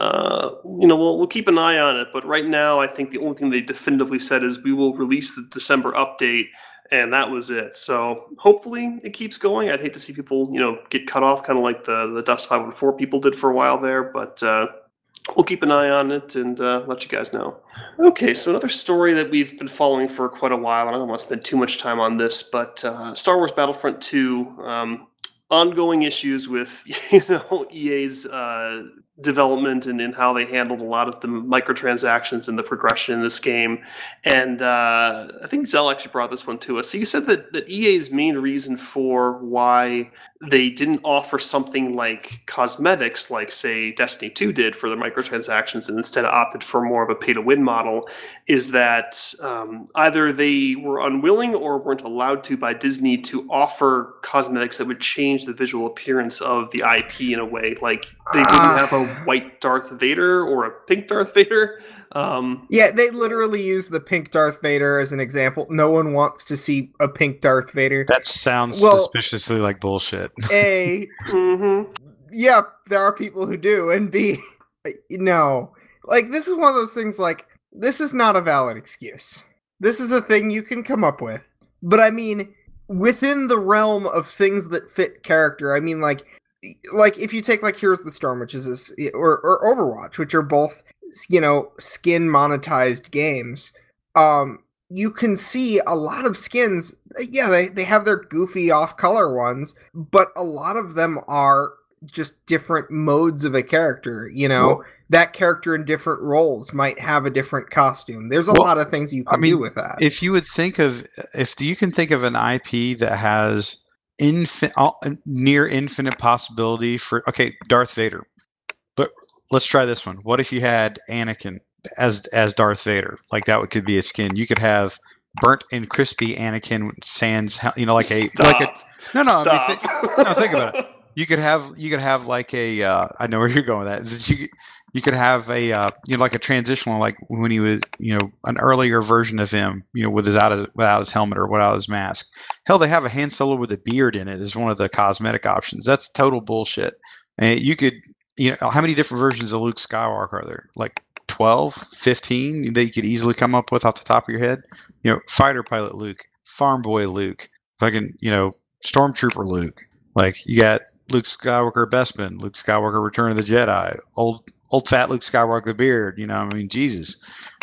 uh, you know, we'll we'll keep an eye on it. But right now, I think the only thing they definitively said is we will release the December update, and that was it. So hopefully it keeps going. I'd hate to see people, you know, get cut off, kind of like the the Dust Five One Four people did for a while there. But uh, we'll keep an eye on it and uh, let you guys know. Okay, so another story that we've been following for quite a while, and I don't want to spend too much time on this, but uh, Star Wars Battlefront 2, um, ongoing issues with (laughs) you know EA's uh, development and, and how they handled a lot of the microtransactions and the progression in this game. And uh, I think Zell actually brought this one to us. So you said that, that EA's main reason for why they didn't offer something like cosmetics, like say Destiny 2 did for the microtransactions, and instead opted for more of a pay to win model, is that um, either they were unwilling or weren't allowed to by Disney to offer cosmetics that would change the visual appearance of the IP in a way. Like they wouldn't Ah. have a white Darth Vader or a pink Darth Vader. Um, Yeah, they literally use the pink Darth Vader as an example. No one wants to see a pink Darth Vader. That sounds Well- suspiciously like bullshit. (laughs) A, mhm. yeah, there are people who do, and B, no. Like, this is one of those things, like, this is not a valid excuse. This is a thing you can come up with. But I mean, within the realm of things that fit character, I mean, like, like if you take like Heroes of the Storm, which is this, or or Overwatch, which are both you know skin monetized games, um, you can see a lot of skins. Yeah, they they have their goofy off color ones, but a lot of them are just different modes of a character. You know, Well- that character in different roles might have a different costume. There's a Well, lot of things you I can mean, do with that. if you would think of if you can think of an IP that has infin- all- near infinite possibility for okay, Darth Vader. Let's try this one. What if you had Anakin as as Darth Vader? Like that would, could be a skin. You could have burnt and crispy Anakin sans you know like a Stop. like a no no I mean, think, no think about it. (laughs) you could have you could have like a uh, I know where you're going with that. You you could have a uh, you know like a transitional like when he was you know an earlier version of him you know with his out of, without his helmet or without his mask. Hell, they have a Han Solo with a beard in it as one of the cosmetic options. That's total bullshit. And you could you know how many different versions of Luke Skywalker are there? Like 12, 15 that you could easily come up with off the top of your head. You know, fighter pilot Luke, farm boy Luke, fucking you know stormtrooper Luke. Like you got Luke Skywalker Bespin, Luke Skywalker Return of the Jedi, old old fat Luke Skywalker the beard. You know, I mean, Jesus.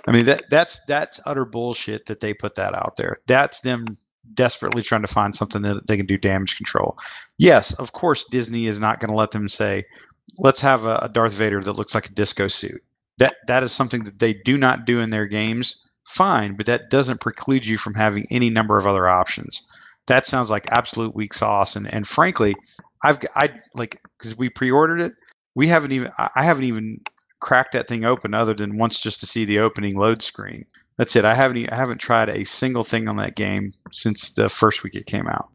I mean that that's that's utter bullshit that they put that out there. That's them desperately trying to find something that they can do damage control. Yes, of course, Disney is not going to let them say, "Let's have a, a Darth Vader that looks like a disco suit." That that is something that they do not do in their games. Fine, but that doesn't preclude you from having any number of other options. That sounds like absolute weak sauce, and and frankly, I've I like because we pre-ordered it. We haven't even I haven't even cracked that thing open other than once just to see the opening load screen. That's it. I haven't I haven't tried a single thing on that game since the first week it came out.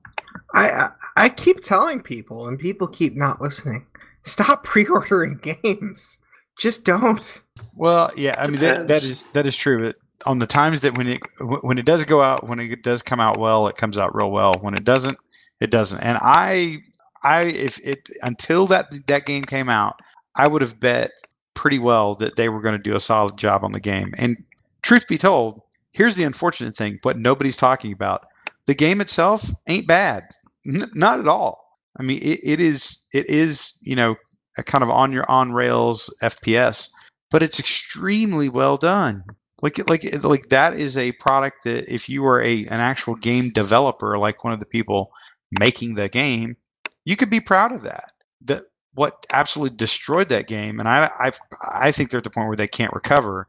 I I, I keep telling people, and people keep not listening. Stop pre-ordering (laughs) games. Just don't. Well, yeah, I mean that, that is that is true. But on the times that when it when it does go out, when it does come out well, it comes out real well. When it doesn't, it doesn't. And I I if it until that that game came out, I would have bet pretty well that they were going to do a solid job on the game. And truth be told, here's the unfortunate thing: what nobody's talking about. The game itself ain't bad, N- not at all. I mean, it, it is it is you know a kind of on your on rails FPS, but it's extremely well done. Like like like that is a product that if you were a an actual game developer, like one of the people making the game, you could be proud of that. That what absolutely destroyed that game, and I I I think they're at the point where they can't recover,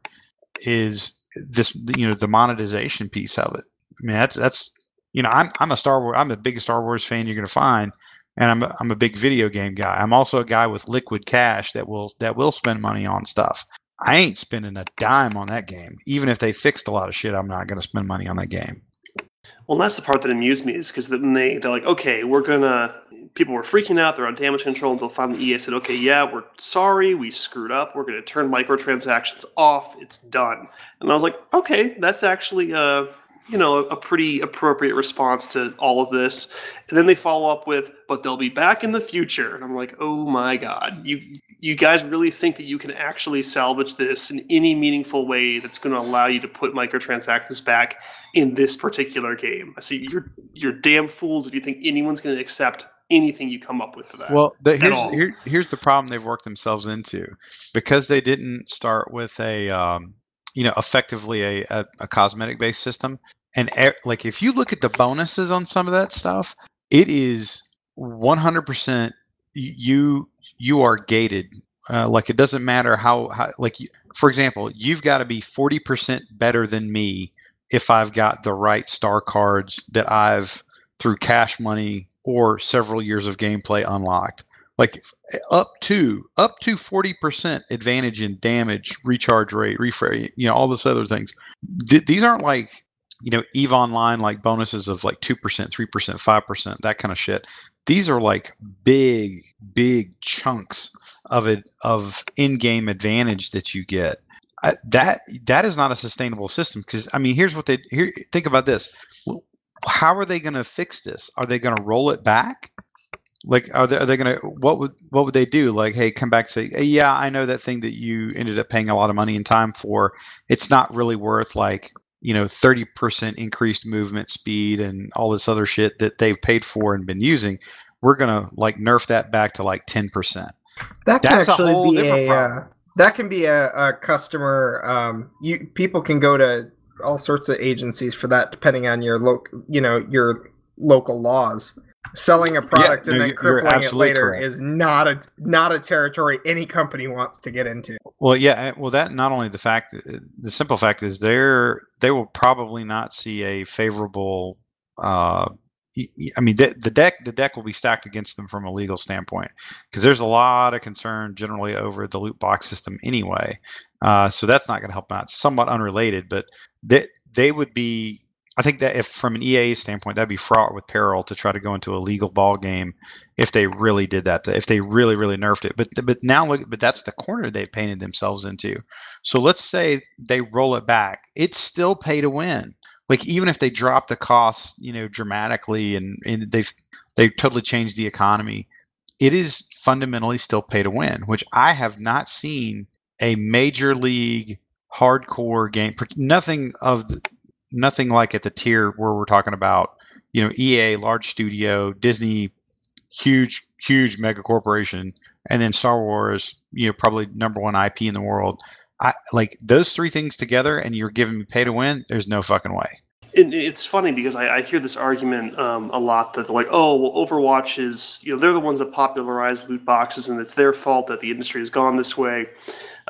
is this you know the monetization piece of it. I mean that's that's you know I'm I'm a Star Wars I'm the biggest Star Wars fan you're gonna find, and I'm a, I'm a big video game guy. I'm also a guy with liquid cash that will that will spend money on stuff. I ain't spending a dime on that game. Even if they fixed a lot of shit, I'm not going to spend money on that game. Well, that's the part that amused me is because then they they're like, okay, we're gonna. People were freaking out. They're on damage control until finally EA said, okay, yeah, we're sorry, we screwed up. We're gonna turn microtransactions off. It's done. And I was like, okay, that's actually uh you know a, pretty appropriate response to all of this. And then they follow up with, but they'll be back in the future. And I'm like, oh my god, you you guys really think that you can actually salvage this in any meaningful way that's going to allow you to put microtransactions back in this particular game? I say you're you're damn fools if you think anyone's going to accept anything you come up with for that. Well, the, here's here, here's the problem they've worked themselves into because they didn't start with a um, you know effectively a, a, a cosmetic based system and like if you look at the bonuses on some of that stuff, it is 100% you you are gated. Uh, like it doesn't matter how, how like you, for example, you've got to be 40% better than me if I've got the right star cards that I've through cash money or several years of gameplay unlocked. Like up to up to 40% advantage in damage, recharge rate, refresh, you know, all this other things. Th- these aren't like you know eve online like bonuses of like 2% 3% 5% that kind of shit. These are like big big chunks of it of in-game advantage that you get. I, that that is not a sustainable system because i mean here's what they here think about this. How are they going to fix this? Are they going to roll it back? Like are they, are they going to what would what would they do? Like hey come back say yeah i know that thing that you ended up paying a lot of money and time for. It's not really worth like you know 30% increased movement speed and all this other shit that they've paid for and been using we're going to like nerf that back to like 10% That can That's a actually whole be a uh, that can be a, a customer. Um, you people can go to all sorts of agencies for that, depending on your local, you know, your local laws. Selling a product no, and then you're- you're crippling it later correct. is not a not a territory any company wants to get into. well yeah well that not only the fact the simple fact is they're they will probably not see a favorable uh I mean, the, the deck the deck will be stacked against them from a legal standpoint because there's a lot of concern generally over the loot box system anyway. Uh, so that's not going to help out. Somewhat unrelated, but they they would be I think that if from an EA standpoint, that'd be fraught with peril to try to go into a legal ball game if they really did that. If they really, really nerfed it. But but now look, but that's the corner they've painted themselves into. So let's say they roll it back, it's still pay to win. Like even if they drop the cost, you know, dramatically, and, and they've they've totally changed the economy, it is fundamentally still pay to win, which I have not seen a major league hardcore game. Nothing of nothing like at the tier where we're talking about, you know, EA, large studio, Disney, huge, huge mega corporation, and then Star Wars, you know, probably number one IP in the world. I like those three things together, and you're giving me pay to win. There's no fucking way. It, it's funny because I, I hear this argument um, a lot that like, oh, well, Overwatch is, you know, they're the ones that popularized loot boxes, and it's their fault that the industry has gone this way.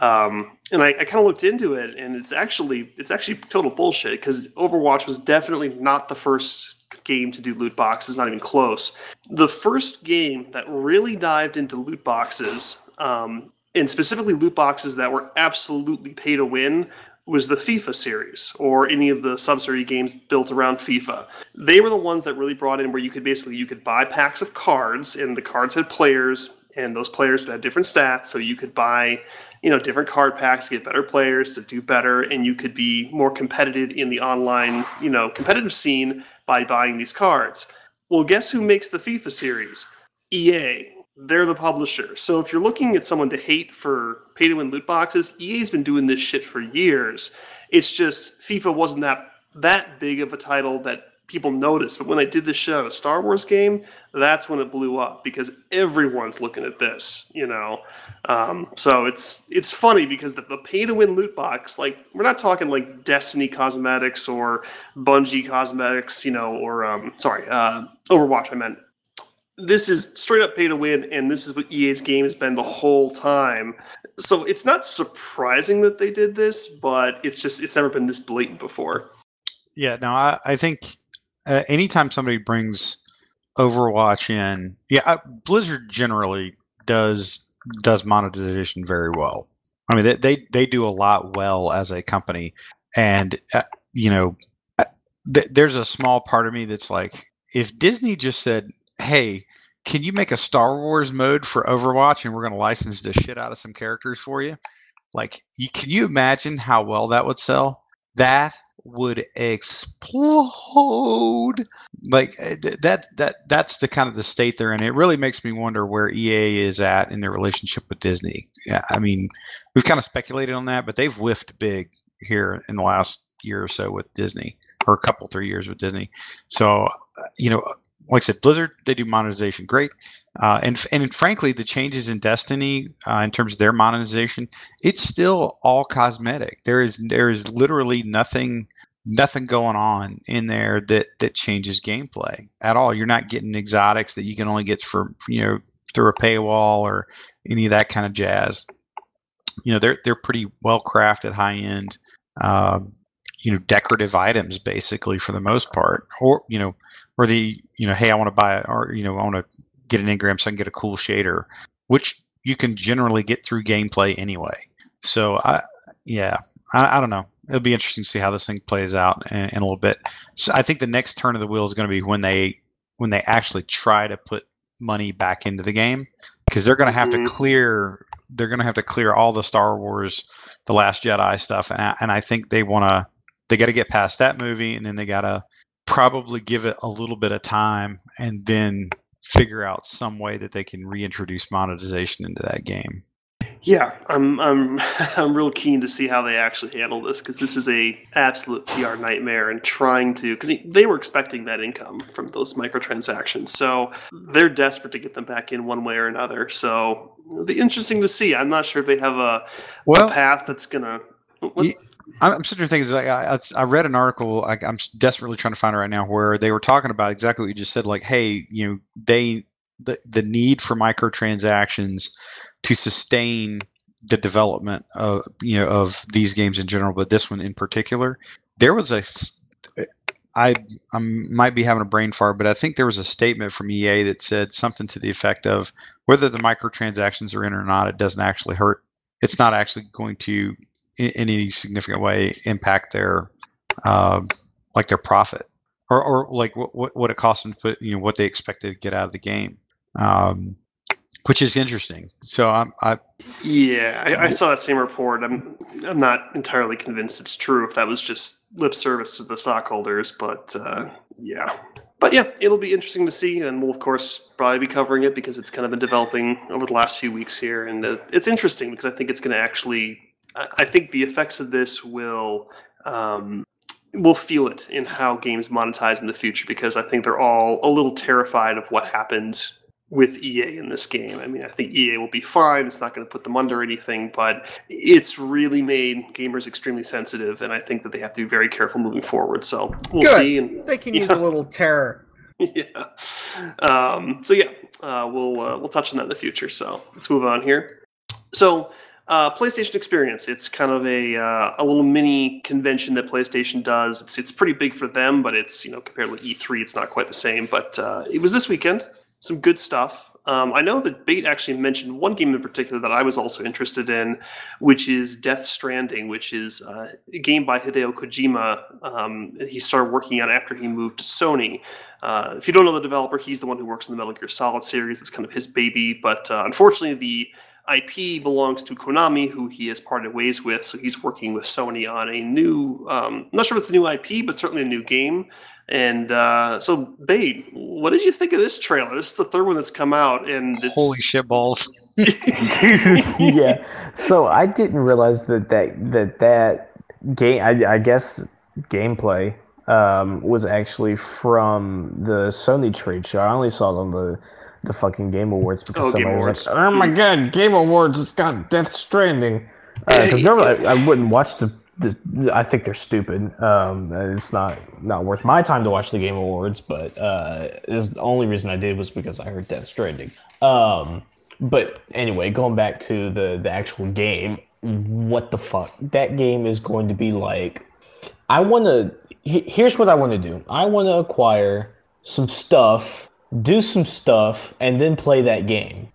Um, and I, I kind of looked into it, and it's actually it's actually total bullshit because Overwatch was definitely not the first game to do loot boxes, not even close. The first game that really dived into loot boxes, um, and specifically loot boxes that were absolutely pay to win, was the FIFA series or any of the subsidiary games built around FIFA. They were the ones that really brought in where you could basically you could buy packs of cards, and the cards had players, and those players would have different stats, so you could buy you know different card packs to get better players to do better and you could be more competitive in the online you know competitive scene by buying these cards. Well guess who makes the fifa series? Ea they're the publisher. So if you're looking at someone to hate for pay to win loot boxes ea's been doing this shit for years. It's just fifa wasn't that that big of a title that people noticed. But when I did this show, Star Wars game, that's when it blew up because everyone's looking at this, you know. Um, so it's it's funny because the, the pay to win loot box, like we're not talking like Destiny cosmetics or Bungie cosmetics, you know, or um, sorry, uh, Overwatch. I meant this is straight up pay to win, and this is what EA's game has been the whole time. So it's not surprising that they did this, but it's just it's never been this blatant before. Yeah, no, I, I think uh, anytime somebody brings Overwatch in, yeah, uh, Blizzard generally does does monetization very well. I mean, they they, they do a lot well as a company, and uh, you know, uh, th- there's a small part of me that's like, if Disney just said, "Hey, can you make a Star Wars mode for Overwatch, and we're going to license the shit out of some characters for you?" Like, you, can you imagine how well that would sell? That would explode. Like eh, that that that's the kind of the state they're in. It really makes me wonder where ea is at in their relationship with disney. Yeah i mean we've kind of speculated on that but they've whiffed big here in the last year or so with disney or a couple three years with disney. So uh, you know like I said, Blizzard they do monetization great, uh, and and frankly, the changes in Destiny uh, in terms of their monetization, it's still all cosmetic. There is there is literally nothing nothing going on in there that that changes gameplay at all. You're not getting exotics that you can only get for you know through a paywall or any of that kind of jazz. You know, they're they're pretty well crafted, high end, uh, you know, decorative items basically for the most part, or you know or the you know hey i want to buy or you know i want to get an engram so i can get a cool shader which you can generally get through gameplay anyway. So i yeah i, I don't know. It'll be interesting to see how this thing plays out in, in a little bit. So i think the next turn of the wheel is going to be when they when they actually try to put money back into the game because they're going to have mm-hmm. to clear they're going to have to clear all the star wars the last jedi stuff and I, and I think they want to they got to get past that movie and then they got to probably give it a little bit of time and then figure out some way that they can reintroduce monetization into that game. Yeah, I'm I'm (laughs) I'm real keen to see how they actually handle this because this is a absolute PR nightmare and trying to because they were expecting that income from those microtransactions, so they're desperate to get them back in one way or another. So it'll be interesting to see. I'm not sure if they have a, well, a path that's gonna. What, I'm sitting here thinking, like, I, I read an article, I, I'm desperately trying to find it right now, where they were talking about exactly what you just said. Like, hey, you know, they the the need for microtransactions to sustain the development of you know of these games in general, but this one in particular. There was a I I might be having a brain fart, but I think there was a statement from EA that said something to the effect of whether the microtransactions are in or not, it doesn't actually hurt. It's not actually going to in, any significant way impact their uh, like their profit or, or like what, what it costs them to put you know what they expected to get out of the game um, which is interesting so i'm i Yeah, I, I saw that same report. I'm I'm not entirely convinced it's true if that was just lip service to the stockholders, but uh, yeah. But yeah, it'll be interesting to see, and we'll of course probably be covering it because it's kind of been developing over the last few weeks here, and uh, it's interesting because I think it's going to actually. I think the effects of this will um, we'll feel it in how games monetize in the future because I think they're all a little terrified of what happened with EA in this game. I mean, I think EA will be fine. It's not going to put them under anything, but it's really made gamers extremely sensitive, and I think that they have to be very careful moving forward. So we'll Good. see. And They can (laughs) use Yeah. a little terror. yeah. Um, so yeah, uh, we'll uh, we'll touch on that in the future. So let's move on here. So uh, PlayStation Experience. It's kind of a uh, a little mini convention that PlayStation does. It's it's pretty big for them, but it's you know compared with E3, it's not quite the same. But uh, it was this weekend. Some good stuff. Um, I know that Bait actually mentioned one game in particular that I was also interested in, which is Death Stranding, which is uh, a game by Hideo Kojima. Um, he started working on after he moved to Sony. Uh, if you don't know the developer, he's the one who works in the Metal Gear Solid series. It's kind of his baby, but uh, unfortunately, the IP belongs to Konami, who he has parted ways with. So he's working with Sony on a new, um, I'm not sure if it's a new IP, but certainly a new game. And uh, so, Bade, what did you think of this trailer? This is the third one that's come out, and it's holy shit balls (laughs) (laughs) yeah. So I didn't realize that that that that game. I, I guess gameplay um, was actually from the Sony trade show. I only saw it on the the fucking Game Awards because Oh, Awards. was like, "Oh my god, Game Awards! It's got Death Stranding." Because normally I, I wouldn't watch the, the. I think they're stupid. Um, it's not not worth my time to watch the Game Awards. But uh, is the only reason I did was because I heard Death Stranding. Um, but anyway, going back to the the actual game, what the fuck? That game is going to be like. I want to. Here's what I want to do. I want to acquire some stuff, do some stuff, and then play that game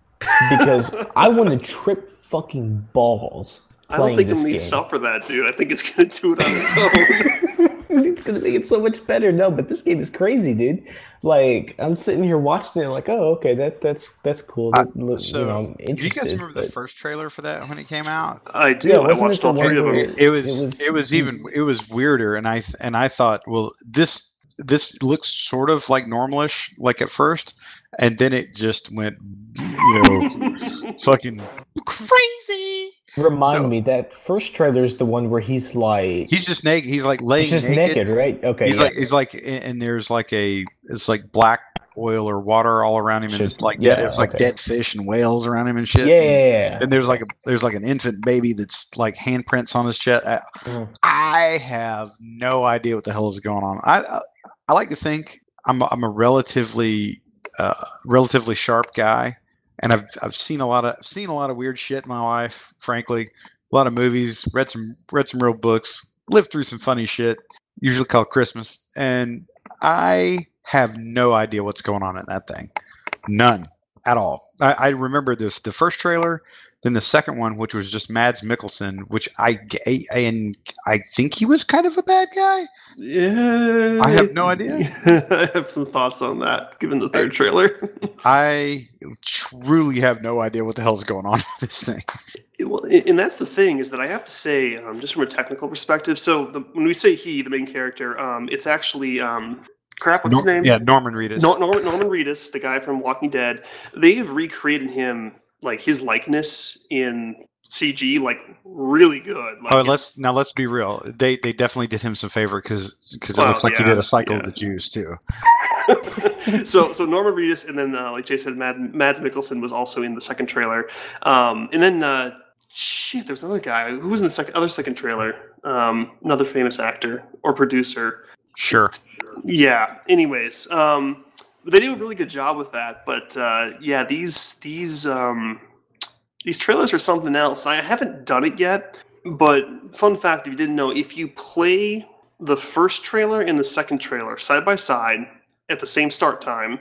because (laughs) I want to trip fucking balls. I don't think this you'll need game. stuff for that, dude. I think it's going to do it on its own. (laughs) (laughs) it's gonna make it so much better. No, but this game is crazy, dude. Like I'm sitting here watching it, like, oh, okay, that that's that's cool. Uh, That, look- so you know, I'm do you guys interested, remember the first trailer for that when it came out I do. Yeah, I watched all three of them. where- it was It it was- was, even it was weirder and i and i thought well this this looks sort of like normalish like at first and then it just went you know (laughs) fucking crazy Remind So- me that first trailer is the one where he's like he's just naked he's like laying he's just naked, naked, right? Okay, he's yeah. like he's like and and there's like a it's like black oil or water all around him and Shit. it's like Yeah, it's like okay. dead fish and whales around him and shit yeah, yeah, yeah. and there's like a there's like an infant baby that's like handprints on his chest. I, Mhm. I have no idea what the hell is going on. I I, I like to think I'm a, I'm a relatively uh, relatively sharp guy, and I've I've seen a lot of I've seen a lot of weird shit in my life. Frankly, a lot of movies, read some read some real books, lived through some funny shit. Usually called Christmas, and I have no idea what's going on in that thing. None at all. I, I remember this the first trailer, then the second one, which was just Mads Mikkelsen, which I and I think he was kind of a bad guy. Yeah, I have no idea. (laughs) I have some thoughts on that, given the third trailer. (laughs) I truly have no idea what the hell's going on with this thing. well, and that's the thing is that I have to say, um, just from a technical perspective. So the, when we say he, the main character, um, it's actually um, crap. What's his name? Yeah, Norman Reedus. Nor- Norman, Norman Reedus, the guy from Walking Dead. They have recreated him like his likeness in CG, like really good. Like oh, let's now let's be real. They they definitely did him some favor because because it Well, looks like he did a cycle yeah. of the Jews too. (laughs) so so Norman Reedus and then uh, like Jay said, Mad, Mads Mikkelsen was also in the second trailer, um, and then uh, shit, there was another guy who was in the second other second trailer, um, another famous actor or producer. Sure. Yeah. Anyways, um, they do a really good job with that, but uh, yeah, these these um, these trailers are something else. I haven't done it yet, but fun fact: if you didn't know, if you play the first trailer and the second trailer side by side at the same start time,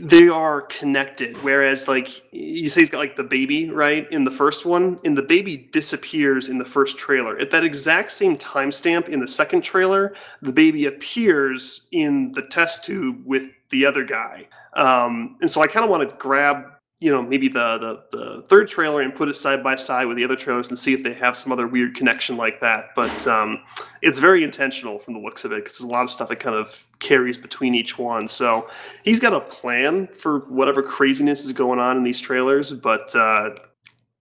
they are connected. Whereas, like you say, he's got like the baby right in the first one, and the baby disappears in the first trailer. At that exact same timestamp in the second trailer, the baby appears in the test tube with the other guy. Um, and so I kind of want to grab you know maybe the, the the third trailer and put it side by side with the other trailers and see if they have some other weird connection like that. But um, it's very intentional from the looks of it because there's a lot of stuff that kind of carries between each one. So he's got a plan for whatever craziness is going on in these trailers but uh,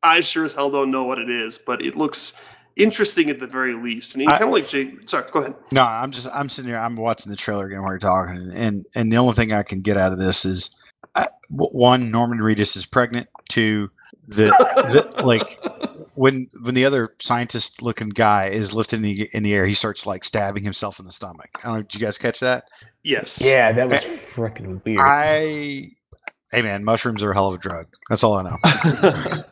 i sure as hell don't know what it is but it looks interesting at the very least. And kind of like jay sorry go ahead. No, I'm just I'm sitting here. I'm watching the trailer again while you're talking, and and the only thing I can get out of this is, uh, one, Norman Reedus is pregnant. Two, the, the like (laughs) when when the other scientist looking guy is lifted in the in the air, he starts like stabbing himself in the stomach. I don't know. Did you guys catch that? yes Yeah, that was freaking weird. I, hey man, mushrooms are a hell of a drug. That's all I know. (laughs)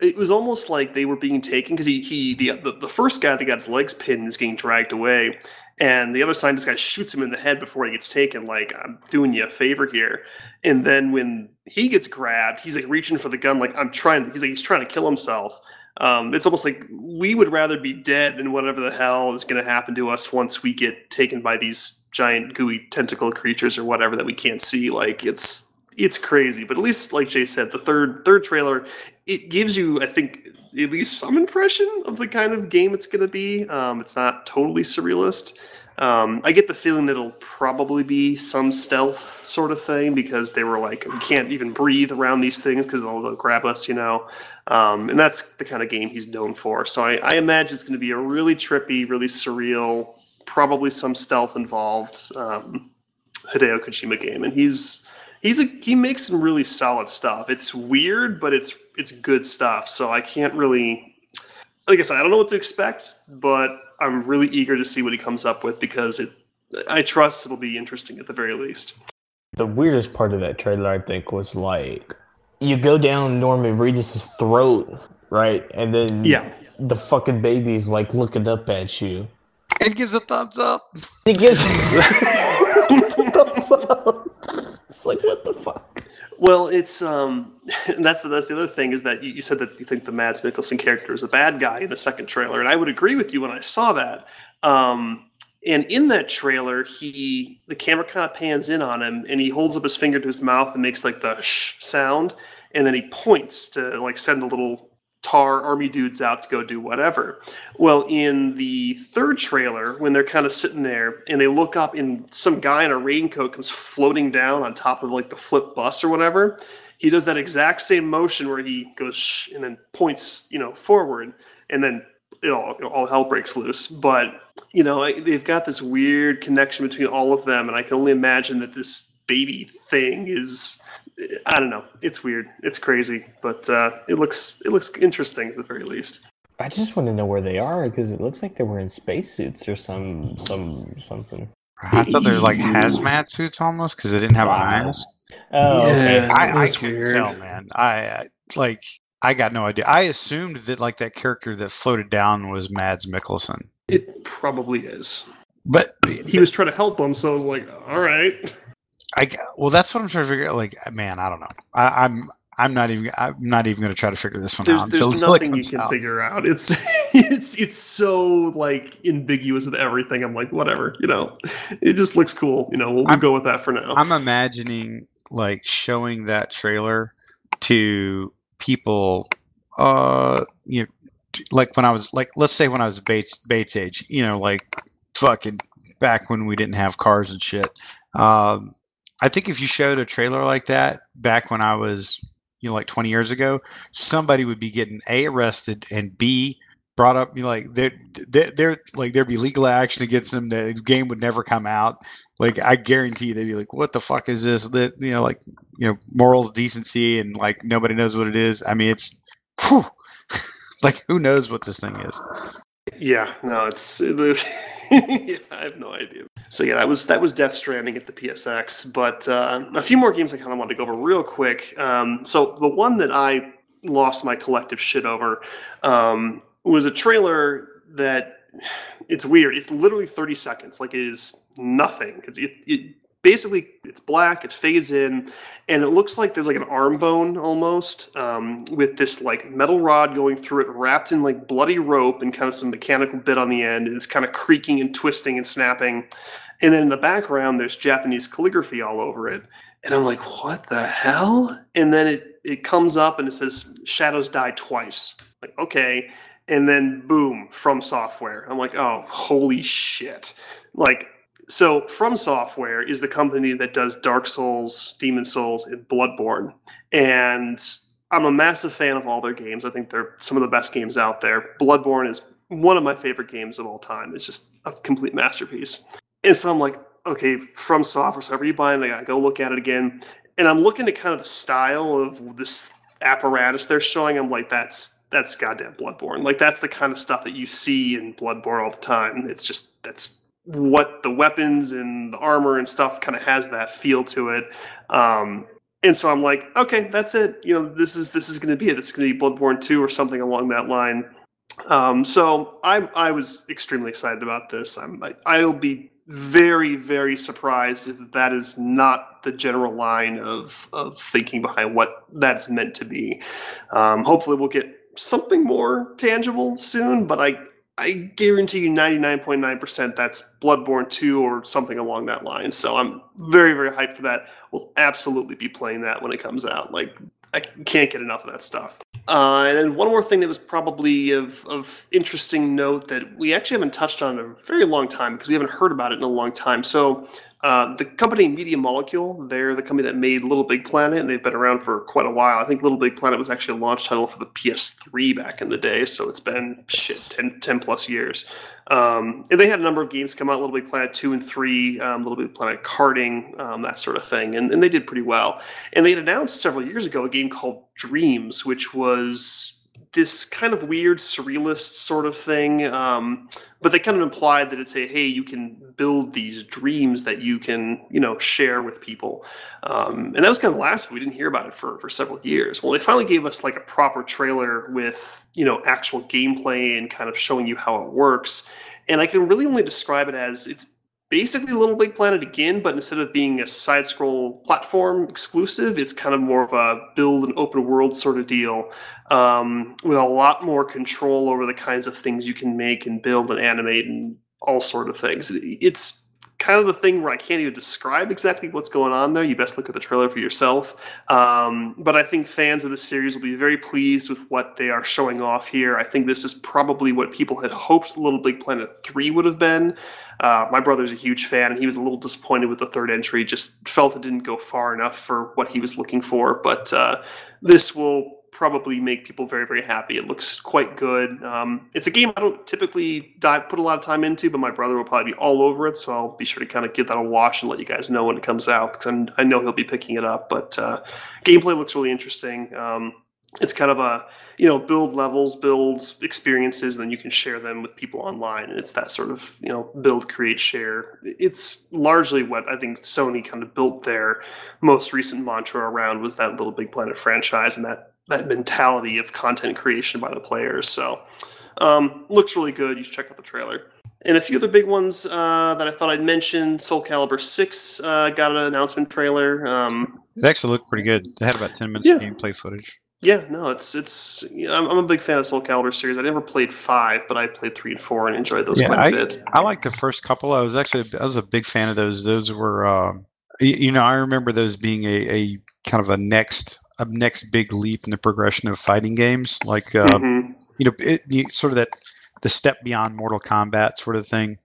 it was almost like they were being taken because he, he the, the the first guy that got his legs pinned is getting dragged away, and the other scientist guy shoots him in the head before he gets taken. Like I'm doing you a favor here, and then when he gets grabbed, he's like reaching for the gun, like I'm trying. He's like he's trying to kill himself. Um, it's almost like we would rather be dead than whatever the hell is going to happen to us once we get taken by these giant gooey tentacle creatures or whatever that we can't see. Like it's it's crazy, but at least like Jay said, the third third trailer it gives you, I think, at least some impression of the kind of game it's going to be. Um, it's not totally surrealist. Um, I get the feeling that it'll probably be some stealth sort of thing because they were like, we can't even breathe around these things because they'll, they'll grab us, you know. Um, and that's the kind of game he's known for. So I, I imagine it's going to be a really trippy, really surreal, probably some stealth involved um, Hideo Kojima game, and he's he's a he makes some really solid stuff. It's weird, but it's it's good stuff. So I can't really like I said, I don't know what to expect, but I'm really eager to see what he comes up with because it I trust it'll be interesting at the very least. The weirdest part of that trailer, I think, was like you go down Norman Reedus's throat, right, and then Yeah. the fucking baby's like looking up at you. it gives a thumbs up. It (laughs) gives a thumbs up. It's like what the fuck. Well, it's um, (laughs) and that's the that's the other thing is that you, you said that you think the Mads Mikkelsen character is a bad guy in the second trailer, and I would agree with you when I saw that. Um, and in that trailer, he the camera kind of pans in on him, and he holds up his finger to his mouth and makes like the shh sound, and then he points to like send a little tar army dudes out to go do whatever. Well, in the third trailer, when they're kind of sitting there and they look up, and some guy in a raincoat comes floating down on top of like the flip bus or whatever, he does that exact same motion where he goes shh and then points, you know, forward, and then it all, all hell breaks loose. But you know, they've got this weird connection between all of them, and I can only imagine that this baby thing is. I don't know. It's weird. It's crazy, but uh, it looks it looks interesting at the very least. I just want to know where they are because it looks like they were in spacesuits or some some something. I thought they were like hazmat suits almost because they didn't have a Wow. mask. Oh, okay. Yeah. I, I that's couldn't weird. tell, man. I I- like. I got no idea. I assumed that like that character that floated down was Mads Mikkelsen, It probably is. but He was trying to help him, so I was like, "All right." I g- well, that's what I'm trying to figure out. Like, man, I don't know. I, I'm I'm not even I'm not even going to try to figure this one There's out. there's until it nothing you can out. figure out. It's (laughs) it's it's so like ambiguous with everything. I'm like, whatever, you know. It just looks cool. You know, we'll, we'll go with that for now. I'm imagining like showing that trailer to people, uh, you know, like when I was like, let's say when I was Bates Bates age, you know, like fucking back when we didn't have cars and shit. Um, I think if you showed a trailer like that back when I was, you know, like 20 years ago, somebody would be getting a arrested and b brought up. You know, like there, there, there, like there'd be legal action against them. The game would never come out. Like I guarantee they'd be like, "What the fuck is this?" That you know, like you know, moral decency, and like nobody knows what it is. I mean, it's whew, (laughs) like who knows what this thing is. Yeah, no, it's (laughs) yeah, I have no idea. So yeah, that was that was Death Stranding at the PSX, but uh, a few more games I kind of wanted to go over real quick. Um, so the one that I lost my collective shit over um, was a trailer that (sighs) it's weird. It's literally thirty seconds. Like it is nothing. It, it basically it's black. It fades in, and it looks like there's like an arm bone almost um, with this like metal rod going through it, wrapped in like bloody rope and kind of some mechanical bit on the end. And it's kind of creaking and twisting and snapping. And then in the background, there's Japanese calligraphy all over it. And I'm like, what the hell? And then it, it comes up and it says, Shadows die twice. Like, okay. And then boom, from software. I'm like, oh, holy shit. Like, so From Software is the company that does Dark Souls, Demon's Souls, and Bloodborne. And I'm a massive fan of all their games. I think they're some of the best games out there. Bloodborne is one of my favorite games of all time. It's just a complete masterpiece. And so I'm like, okay, From Software, so you buying I go look at it again. And I'm looking at kind of the style of this apparatus they're showing. I'm like, that's that's goddamn Bloodborne. Like that's the kind of stuff that you see in Bloodborne all the time. It's just that's what the weapons and the armor and stuff kind of has that feel to it. Um, and so I'm like, okay, that's it. You know, this is this is going to be it. Is going to be Bloodborne two or something along that line. Um, so I I was extremely excited about this. I'm I, I'll be very very surprised if that is not the general line of of thinking behind what that's meant to be. Um, hopefully, we'll get something more tangible soon. But I I guarantee you 99.9% that's Bloodborne 2 or something along that line. So I'm very, very hyped for that. We'll absolutely be playing that when it comes out. Like, I can't get enough of that stuff. Uh, and then one more thing that was probably of, of interesting note that we actually haven't touched on in a very long time because we haven't heard about it in a long time. So uh, the company Media Molecule, they're the company that made Little Big Planet, and they've been around for quite a while. I think Little Big Planet was actually a launch title for the PS3 back in the day, so it's been shit 10, 10 plus years. Um, and they had a number of games come out: Little Big Planet two and three, um, Little Big Planet karting, um, that sort of thing, and, and they did pretty well. And they had announced several years ago a game called Dreams, which was this kind of weird surrealist sort of thing. Um, but they kind of implied that it's a hey, you can build these dreams that you can you know share with people, um, and that was kind of last. We didn't hear about it for for several years. Well, they finally gave us like a proper trailer with you know actual gameplay and kind of showing you how it works. And I can really only describe it as it's basically Little Big Planet again, but instead of being a side scroll platform exclusive, it's kind of more of a build an open world sort of deal um, with a lot more control over the kinds of things you can make and build and animate and all sort of things. It's kind of the thing where I can't even describe exactly what's going on there. You best look at the trailer for yourself. Um, but I think fans of the series will be very pleased with what they are showing off here. I think this is probably what people had hoped Little Big Planet 3 would have been. Uh, my brother's a huge fan, and he was a little disappointed with the third entry. Just felt it didn't go far enough for what he was looking for. But uh, this will probably make people very very happy. It looks quite good. Um, it's a game I don't typically dive, put a lot of time into, but my brother will probably be all over it, so I'll be sure to kind of give that a watch and let you guys know when it comes out because I'm, i know he'll be picking it up. But uh, gameplay looks really interesting. Um, it's kind of a you know build levels build experiences and then you can share them with people online and it's that sort of you know build create share it's largely what i think sony kind of built their most recent mantra around was that little big planet franchise and that that mentality of content creation by the players so um, looks really good you should check out the trailer and a few other big ones uh, that I thought I'd mention. Soul Calibur 6 uh, got an announcement trailer. Um, it actually looked pretty good. They had about 10 minutes yeah. of gameplay footage. Yeah, no, it's it's. I'm, I'm a big fan of Soul Calibur series. I never played five, but I played three and four and enjoyed those yeah, quite a bit. I like the first couple. I was actually I was a big fan of those. Those were, um, you, you, know, I remember those being a, a kind of a next a next big leap in the progression of fighting games. Like, uh, mm-hmm. you know, it, sort of that the step beyond Mortal Kombat sort of thing.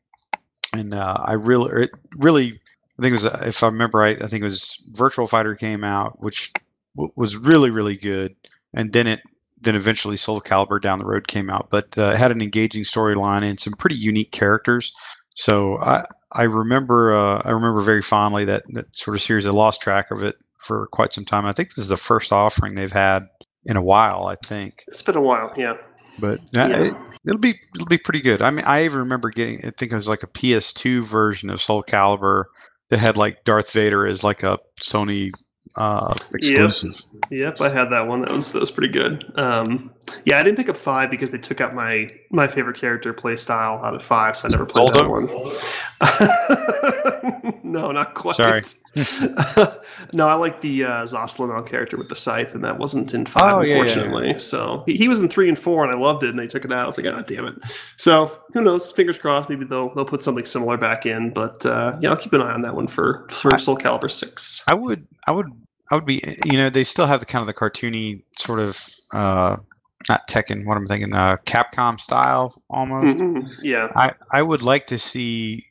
And uh, I really, it really, I think it was, if I remember right, I think it was Virtua Fighter came out, which was really really good, and then it then eventually Soul Calibur down the road came out, but uh, had an engaging storyline and some pretty unique characters. So I I remember uh, I remember very fondly that that sort of series. I lost track of it for quite some time. I think this is the first offering they've had in a while. I think it's been a while, yeah. But yeah. it, will be it'll be pretty good. I mean, I even remember getting I think it was like a PS2 version of Soul Calibur that had like Darth Vader as like a Sony uh, yep. Yep, I had that one. That was that was pretty good. Um, yeah, I didn't pick up five because they took out my my favorite character play style out of five, so I never played Hold that one. (laughs) no, not quite. Sorry. (laughs) no, I like the uh, Zasalamel character with the scythe, and that wasn't in five, Oh, yeah, yeah, yeah. unfortunately. So he, he was in three and four, and I loved it, and they took it out. I was like, oh, damn it. So who knows? Fingers crossed. Maybe they'll they'll put something similar back in. But uh, yeah, I'll keep an eye on that one for for I- Soul Calibur six. I would, I would, I would be. You know, they still have the kind of the cartoony sort of, uh, not Tekken. What I'm thinking, uh, Capcom style almost. Mhm. Yeah, I, I would like to see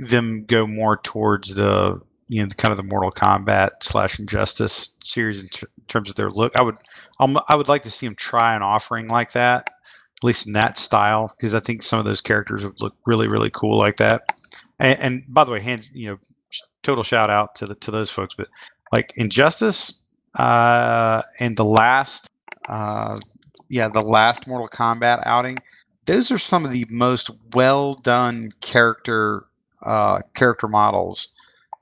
them go more towards the you know the kind of the Mortal Kombat slash Injustice series in, ter- terms of their look. I would um, I would like to see them try an offering like that, at least in that style, because I think some of those characters would look really really cool like that. And, and by the way, hands you know, total shout out to the to those folks. But like Injustice uh, and the last uh, yeah the last Mortal Kombat outing those are some of the most well done character uh, character models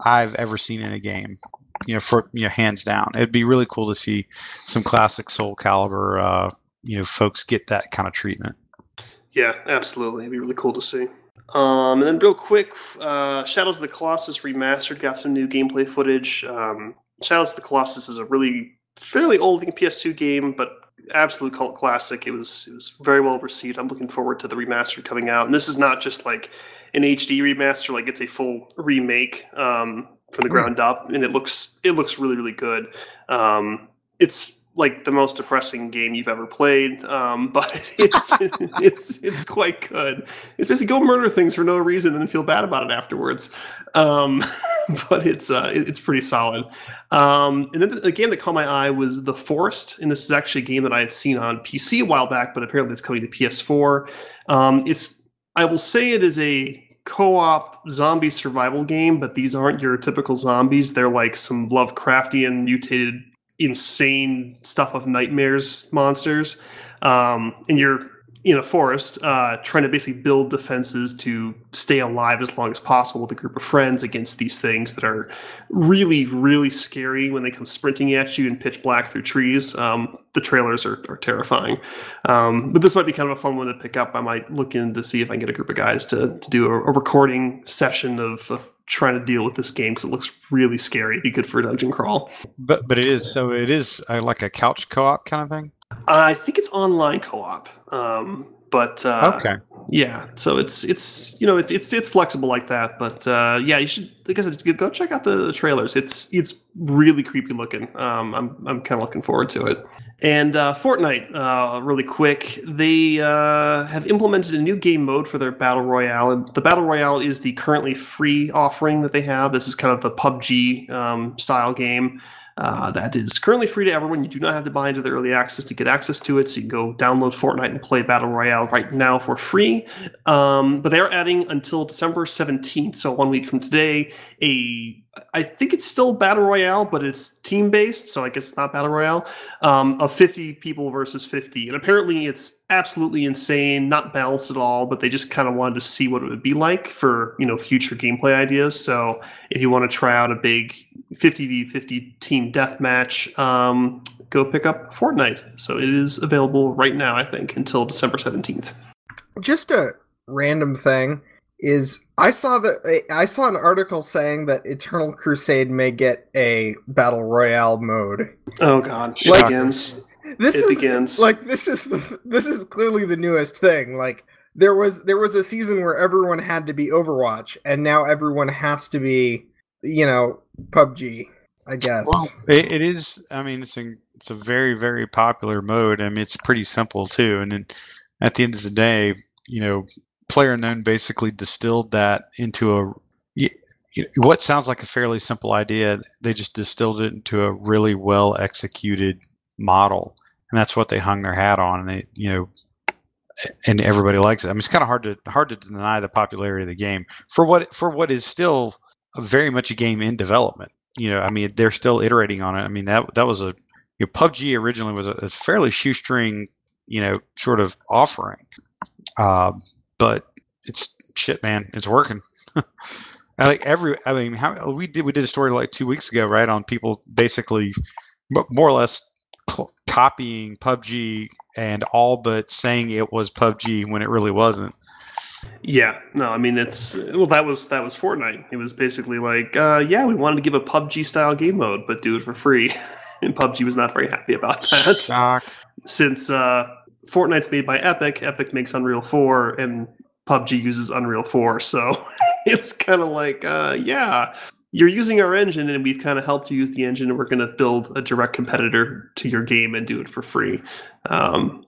I've ever seen in a game. You know, for you know, hands down, it'd be really cool to see some classic Soulcalibur, uh, you know, folks get that kind of treatment. Yeah, absolutely. It'd be really cool to see. Um, and then real quick, uh, Shadows of the Colossus remastered got some new gameplay footage. Um, Shadows of the Colossus is a really fairly old PS2 game, but absolute cult classic. It was it was very well received. I'm looking forward to the remaster coming out. And this is not just like an HD remaster; like it's a full remake um, from the Hmm. ground up, and it looks it looks really really good. Um, it's like the most depressing game you've ever played, um, (laughs) but it's (laughs) it's it's quite good. It's basically go murder things for no reason and feel bad about it afterwards. Um, (laughs) but it's uh, it's pretty solid. Um, and then the, the game that caught my eye was The Forest, and this is actually a game that I had seen on PC a while back, but apparently it's coming to PS4. Um, it's I will say it is a co-op zombie survival game, but these aren't your typical zombies. They're like some Lovecraftian mutated insane stuff of nightmares monsters. Um, and you're in a forest uh, trying to basically build defenses to stay alive as long as possible with a group of friends against these things that are really, really scary when they come sprinting at you in pitch black through trees. Um, the trailers are, are terrifying. Um, but this might be kind of a fun one to pick up. I might look in to see if I can get a group of guys to, to do a, a recording session of, of trying to deal with this game because it looks really scary. It'd be good for a dungeon crawl. But but it is so it is uh, like a couch co-op kind of thing. I think it's online co-op. Um, but uh, okay. yeah, so it's it's you know it, it's it's flexible like that. But uh, yeah, you should like I said, go check out the, the trailers. It's it's really creepy looking. Um, I'm I'm kind of looking forward to it. And uh, Fortnite, uh, really quick, they uh, have implemented a new game mode for their battle royale. And the battle royale is the currently free offering that they have. This is kind of the PUBG um, style game. Uh, that is currently free to everyone. You do not have to buy into the early access to get access to it. So you can go download Fortnite and play Battle Royale right now for free. Um, but they are adding until December 17th, so one week from today, a I think it's still Battle Royale, but it's team based, so I guess it's not Battle Royale, um, of 50 people versus 50. And apparently it's absolutely insane, not balanced at all, but they just kind of wanted to see what it would be like for, you know, future gameplay ideas. So if you want to try out a big 50v50 team deathmatch, um, go pick up Fortnite. So it is available right now, I think, until December 17th. Just a random thing is I saw that I saw an article saying that Eternal Crusade may get a battle royale mode. Oh, God. It Like- begins. This It is begins. like this is the this is clearly the newest thing. Like there was there was a season where everyone had to be Overwatch, and now everyone has to be you know PUBG. I guess. Well, it, it is. I mean, it's a, it's a very very popular mode. I mean, it's pretty simple too. And then at the end of the day, you know, Player Unknown basically distilled that into a what sounds like a fairly simple idea. They just distilled it into a really well executed model, and that's what they hung their hat on. And they, you know, and everybody likes it. I mean, it's kind of hard to hard to deny the popularity of the game for what for what is still very much a game in development. You know, I mean, they're still iterating on it. I mean, that that was a you know, PUBG originally was a, a fairly shoestring, you know, sort of offering, um, but it's shit, man. It's working. (laughs) I like every. I mean, how we did we did a story like two weeks ago, right, on people basically mo- more or less cl- copying PUBG and all but saying it was PUBG when it really wasn't. Yeah, no, I mean it's well that was that was Fortnite. It was basically like, uh, yeah, we wanted to give a PUBG style game mode, but do it for free. (laughs) and PUBG was not very happy about that. Doc. Since uh, Fortnite's made by Epic, Epic makes Unreal 4, and PUBG uses Unreal 4, so (laughs) it's kind of like, uh, yeah, you're using our engine, and we've kind of helped you use the engine, and we're going to build a direct competitor to your game and do it for free. Um,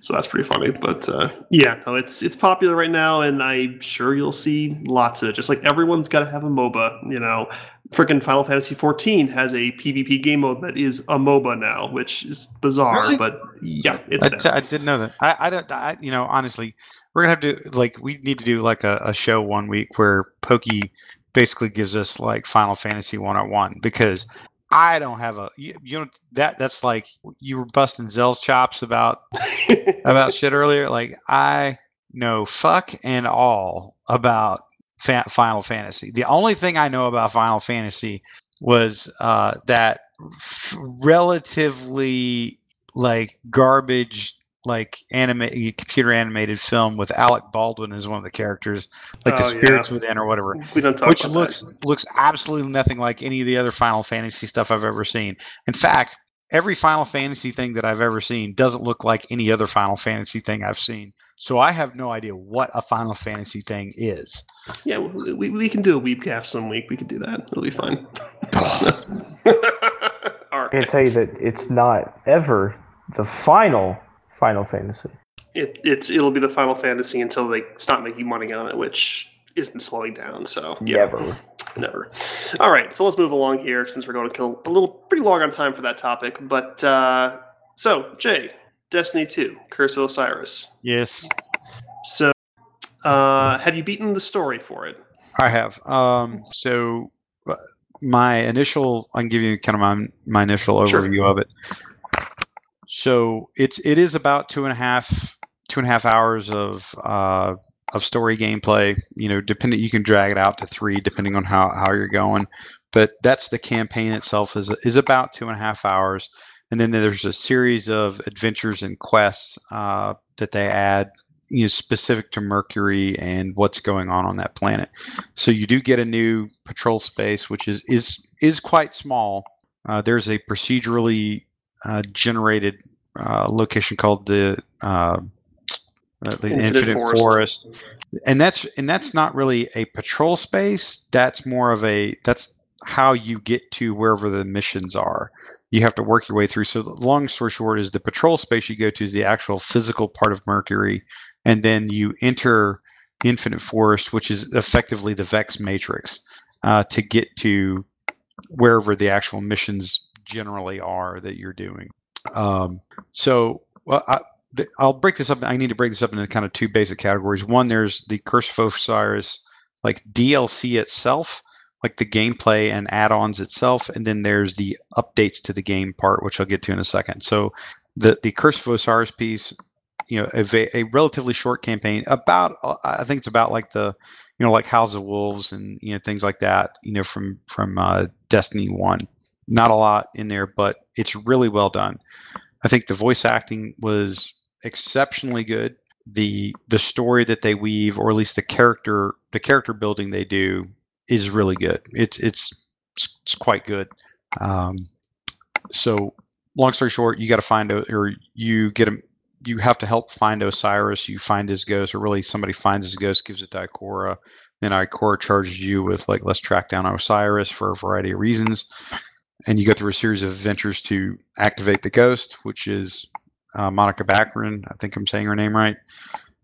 so that's pretty funny. But uh, yeah, no, it's it's popular right now, and I'm sure you'll see lots of it. Just like everyone's got to have a MOBA, you know. Freaking Final Fantasy 14 has a PvP game mode that is a MOBA now, which is bizarre, Really? but yeah, it's I, there. I didn't know that. I, I don't. I, you know, honestly, we're gonna have to like we need to do like a, a show one week where Pokey basically gives us like Final Fantasy 101 because I don't have a you, you know that that's like you were busting Zell's chops about (laughs) about shit earlier. Like I know fuck and all about fa- Final Fantasy. The only thing I know about Final Fantasy was uh, that f- relatively like garbage like anime computer animated film with Alec Baldwin as one of the characters, like the Oh, yeah. spirits within or whatever we don't talk which about looks looks absolutely nothing like any of the other Final Fantasy stuff I've ever seen. In fact, every Final Fantasy thing that I've ever seen doesn't look like any other Final Fantasy thing I've seen. So I have no idea what a Final Fantasy thing is. Yeah, we, we can do a weebcast some week. We can do that. It'll be fine. (sighs) (laughs) I can tell you that it's not ever the final Final Fantasy. It, it's it'll be the Final Fantasy until they stop making money on it, which isn't slowing down. So yeah, Never. never. All right, so let's move along here since we're going to kill a little pretty long on time for that topic. But uh, so Jay, Destiny Two, Curse of Osiris. Yes, So uh, have you beaten the story for it? I have. Um, so uh, my initial, I can give you kind of my my initial Sure. overview of it. So it's it is about two and a half two and a half hours of uh, of story gameplay. You know, depending you can drag it out to three depending on how how you're going. But that's the campaign itself is is about two and a half hours, and then there's a series of adventures and quests uh, that they add. You know, specific to Mercury and what's going on on that planet. So you do get a new patrol space, which is is is quite small. Uh, there's a procedurally uh, generated uh, location called the, uh, uh, the Infinite Infinite, Forest. Forest. and that's and that's not really a patrol space. That's more of a that's how you get to wherever the missions are. You have to work your way through. So the long story short is the patrol space you go to is the actual physical part of Mercury, and then you enter Infinite Forest, which is effectively the Vex Matrix, uh, to get to wherever the actual missions generally are that you're doing. Um, so, well, I, I'll break this up. I need to break this up into kind of two basic categories. One, there's the Curse of Osiris, like DLC itself, like the gameplay and add-ons itself, and then there's the updates to the game part, which I'll get to in a second. So, the the Curse of Osiris piece, you know, a, a relatively short campaign, about uh, I think it's about like the you know like House of Wolves and you know things like that, you know from from uh, Destiny One. Not a lot in there, but it's really well done. I think the voice acting was exceptionally good. the The story that they weave, or at least the character the character building they do, is really good. It's it's it's quite good. Um, so long story short, you got to find or you get him. You have to help find Osiris. You find his ghost, or really somebody finds his ghost, gives it to Ikora. Then Ikora charges you with like, let's track down Osiris for a variety of reasons, and you go through a series of adventures to activate the ghost, which is uh, Monica Baccarin. I think I'm saying her name right.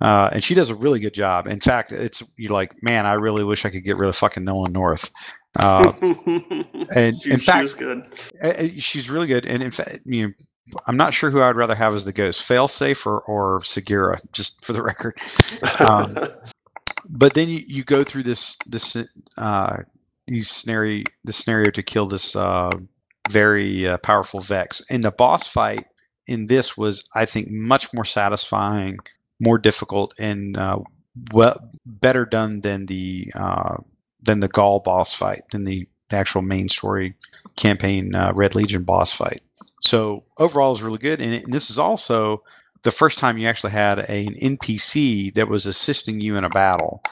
Uh, and she does a really good job. In fact, it's you're like, man, I really wish I could get rid of fucking Nolan North. Uh, (laughs) and she, in fact, was good. she's really good. And in fact, you know, I'm not sure who I'd rather have as the ghost, Failsafe or or Sagira, just for the record. Um, (laughs) But then you, you go through this this uh, these scenario the scenario to kill this uh, very uh, powerful Vex, and the boss fight in this was, I think, much more satisfying, more difficult, and uh, well better done than the uh, than the Ghaul boss fight, than the, the actual main story campaign uh, Red Legion boss fight. So overall, is really good, and, it, and this is also the first time you actually had a, an NPC that was assisting you in a battle,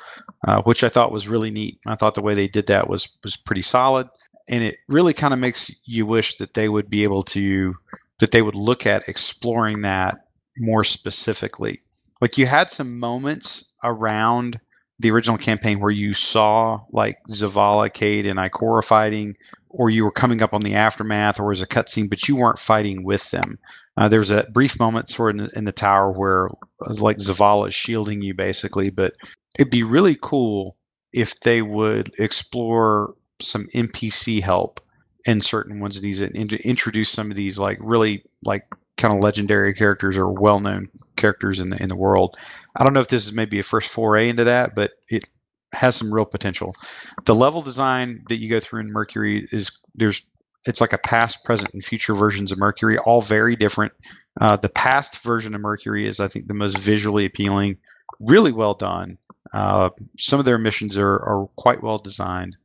uh, which I thought was really neat. I thought the way they did that was was pretty solid, and it really kind of makes you wish that they would be able to that they would look at exploring that more specifically. Like you had some moments around the original campaign where you saw like Zavala, Cayde, and Ikora fighting, or you were coming up on the aftermath, or as a cutscene, but you weren't fighting with them. Uh, there was a brief moment sort of in the, in the tower where uh, like Zavala is shielding you basically, but it'd be really cool if they would explore some NPC help in certain ones of these and introduce some of these like really like kind of legendary characters or well-known characters in the in the world. I don't know if this is maybe a first foray into that, but it has some real potential. The level design that you go through in Mercury is there's it's like a past, present, and future versions of Mercury, all very different. Uh, the past version of Mercury is, I think, the most visually appealing, really well done. Uh, some of their missions are, are quite well designed.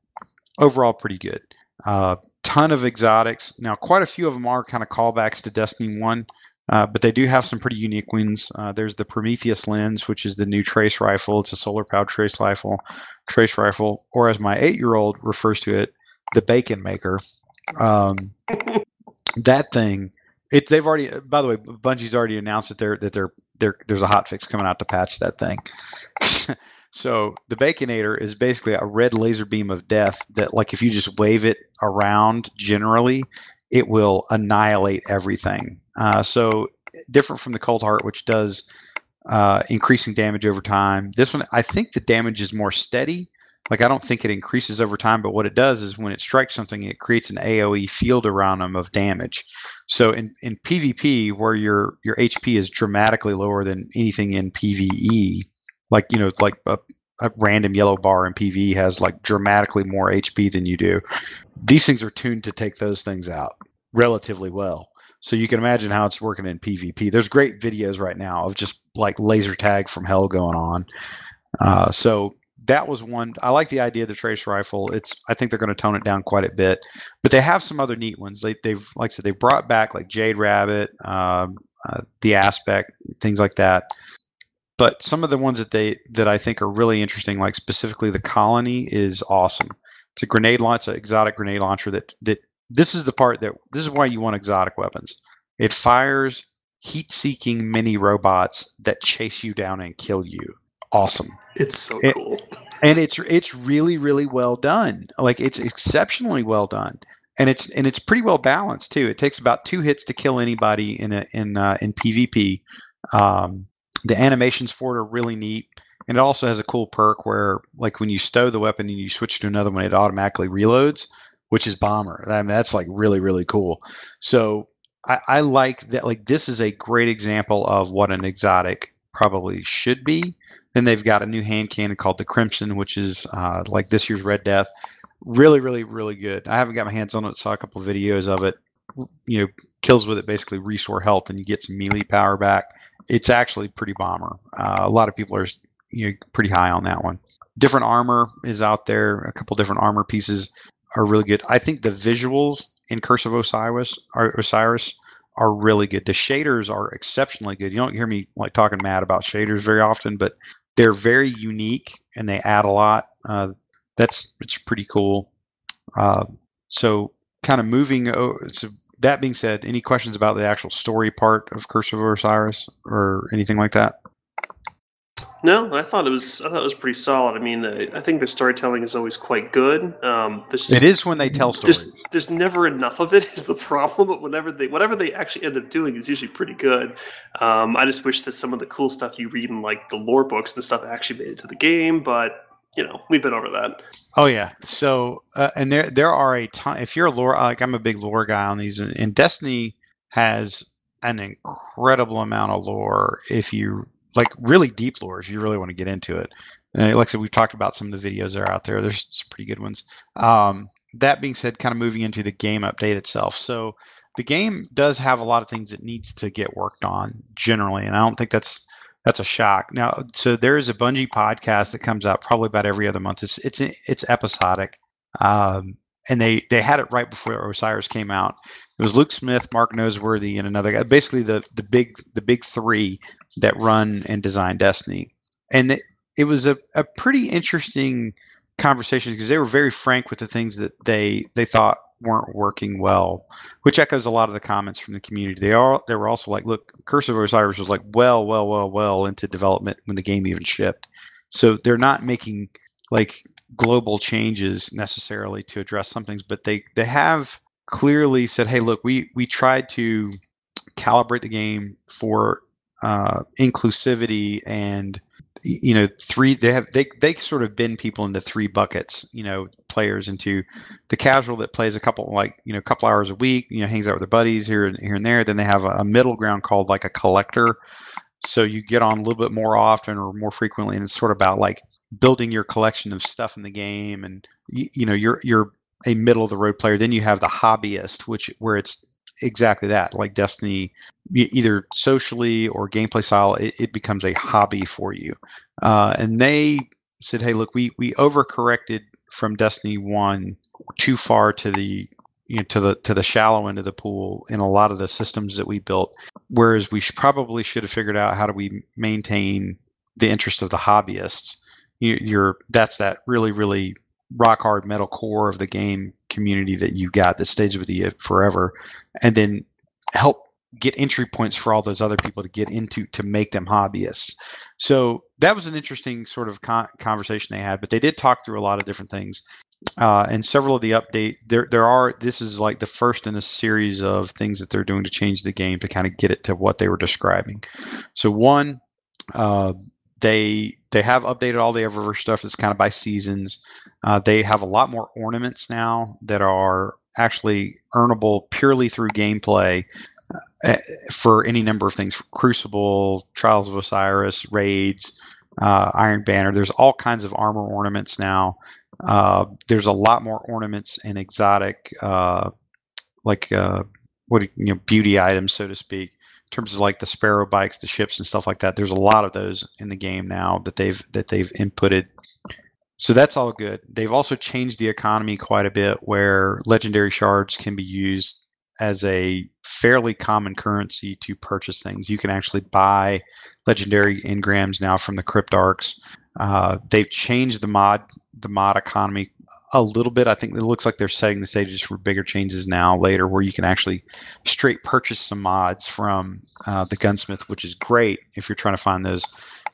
Overall, pretty good. Uh, ton of exotics. Now, quite a few of them are kind of callbacks to Destiny 1, uh, but they do have some pretty unique ones. Uh, there's the Prometheus lens, which is the new trace rifle. It's a solar powered trace rifle, trace rifle, or as my eight year old refers to it, the bacon maker. Um, that thing, it they've already. By the way, Bungie's already announced that they're that they're, they're there's a hot fix coming out to patch that thing. (laughs) So the Baconator is basically a red laser beam of death that, like, if you just wave it around generally, it will annihilate everything. Uh, so different from the Cold Heart, which does uh, increasing damage over time. This one, I think the damage is more steady. Like I don't think it increases over time, but what it does is when it strikes something, it creates an AOE field around them of damage. So in, in PvP, where your your HP is dramatically lower than anything in PvE, like you know like a, a, random yellow bar in PvE has like dramatically more HP than you do. These things are tuned to take those things out relatively well. So you can imagine how it's working in PvP. There's great videos right now of just like laser tag from hell going on. Uh, so that was one. I like the idea of the trace rifle. It's I think they're going to tone it down quite a bit, but they have some other neat ones. They, they've like I said they brought back like Jade Rabbit, um, uh, the aspect, things like that but some of the ones that they that I think are really interesting, like specifically the colony, is awesome. It's a grenade launcher, exotic grenade launcher. That that this is the part that this is why you want exotic weapons. It fires heat-seeking mini robots that chase you down and kill you. Awesome. It's so it, cool. and it's it's really really well done. Like it's exceptionally well done. And it's and it's pretty well balanced too. It takes about two hits to kill anybody in a in uh, in PvP. Um, the animations for it are really neat. And it also has a cool perk where, like, when you stow the weapon and you switch to another one, it automatically reloads, which is bomber. I mean, that's like really, really cool. So I, I like that. Like, this is a great example of what an exotic probably should be. Then they've got a new hand cannon called the Crimson, which is uh, like this year's Red Death. Really, really, really good. I haven't got my hands on it. Saw a couple of videos of it. You know, kills with it basically restore health, and you get some melee power back it's actually pretty bomber. Uh, a lot of people are you know pretty high on that one. Different armor is out there. A couple different armor pieces are really good. I think the visuals in Curse of Osiris are Osiris are really good. The shaders are exceptionally good. You don't hear me like talking mad about shaders very often, but they're very unique and they add a lot. Uh, that's it's pretty cool. Uh, so kind of moving. Oh, so that being said, any questions about the actual story part of Curse of Osiris or anything like that? No, I thought it was. I thought it was pretty solid. I mean, I think their storytelling is always quite good. Um, just, it is when they tell stories. There's, there's never enough of it. (laughs) Is the problem? But whenever they, whatever they actually end up doing, is usually pretty good. Um, I just wish that some of the cool stuff you read in like the lore books and stuff actually made it to the game. But you know, we've been over that. Oh yeah. So uh, and there there are a ton. If you're a lore, like I'm a big lore guy on these, and, and Destiny has an incredible amount of lore. If you like really deep lore, if you really want to get into it. And like I said, we've talked about some of the videos that are out there. There's some pretty good ones. Um, that being said, kind of moving into the game update itself. So the game does have a lot of things it needs to get worked on generally, and I don't think that's that's a shock. Now, so there is a Bungie podcast that comes out probably about every other month. It's it's it's episodic, um, and they they had it right before Osiris came out. It was Luke Smith, Mark Noseworthy, and another guy. Basically, the the big the big three that run and design Destiny, and it, it was a, a pretty interesting conversation because they were very frank with the things that they they thought weren't working well, which echoes a lot of the comments from the community. They are they were also like, look, Curse of Osiris was like well, well, well, well into development when the game even shipped. So they're not making like global changes necessarily to address some things, but they they have clearly said, hey, look, we we tried to calibrate the game for uh, inclusivity and you know three they have they they sort of bend people into three buckets you know players into the casual that plays a couple like you know a couple hours a week you know hangs out with their buddies here and here and there. Then they have a, middle ground called like a collector. So you get on a little bit more often or more frequently and it's sort of about like building your collection of stuff in the game and you, you know you're you're a middle of the road player then you have the hobbyist which where it's exactly that like destiny either socially or gameplay style it, it becomes a hobby for you. Uh, and they said hey look we we overcorrected from destiny 1 too far to the you know to the to the shallow end of the pool in a lot of the systems that we built whereas we probably should have figured out how do we maintain the interest of the hobbyists. You, you're that's that really really rock hard metal core of the game community that you got that stays with you forever and then help get entry points for all those other people to get into to make them hobbyists. So that was an interesting sort of con- conversation they had but they did talk through a lot of different things. Uh, and several of the update there there are this is like the first in a series of things that they're doing to change the game to kind of get it to what they were describing. So one uh, they they have updated all the Eververse stuff. It's kind of by seasons. Uh, they have a lot more ornaments now that are actually earnable purely through gameplay uh, for any number of things: Crucible, Trials of Osiris, raids, uh, Iron Banner. There's all kinds of armor ornaments now. Uh, there's a lot more ornaments and exotic, uh, like uh, what you know, beauty items, so to speak terms of like the sparrow bikes, the ships, and stuff like that. There's a lot of those in the game now that they've that they've inputted. So that's all good. They've also changed the economy quite a bit, where legendary shards can be used as a fairly common currency to purchase things. You can actually buy legendary engrams now from the cryptarchs. Uh, they've changed the mod the mod economy a little bit. I think it looks like they're setting the stages for bigger changes now later, where you can actually straight purchase some mods from uh, the gunsmith, which is great if you're trying to find those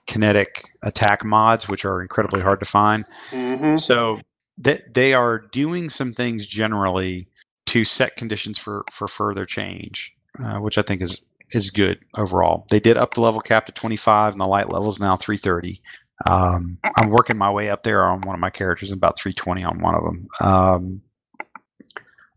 kinetic attack mods, which are incredibly hard to find. Mm-hmm. So they they are doing some things generally to set conditions for for further change, uh, which I think is is good overall. They did up the level cap to 25, and the light level is now 330. Um, I'm working my way up there on one of my characters, about 320 on one of them. Um,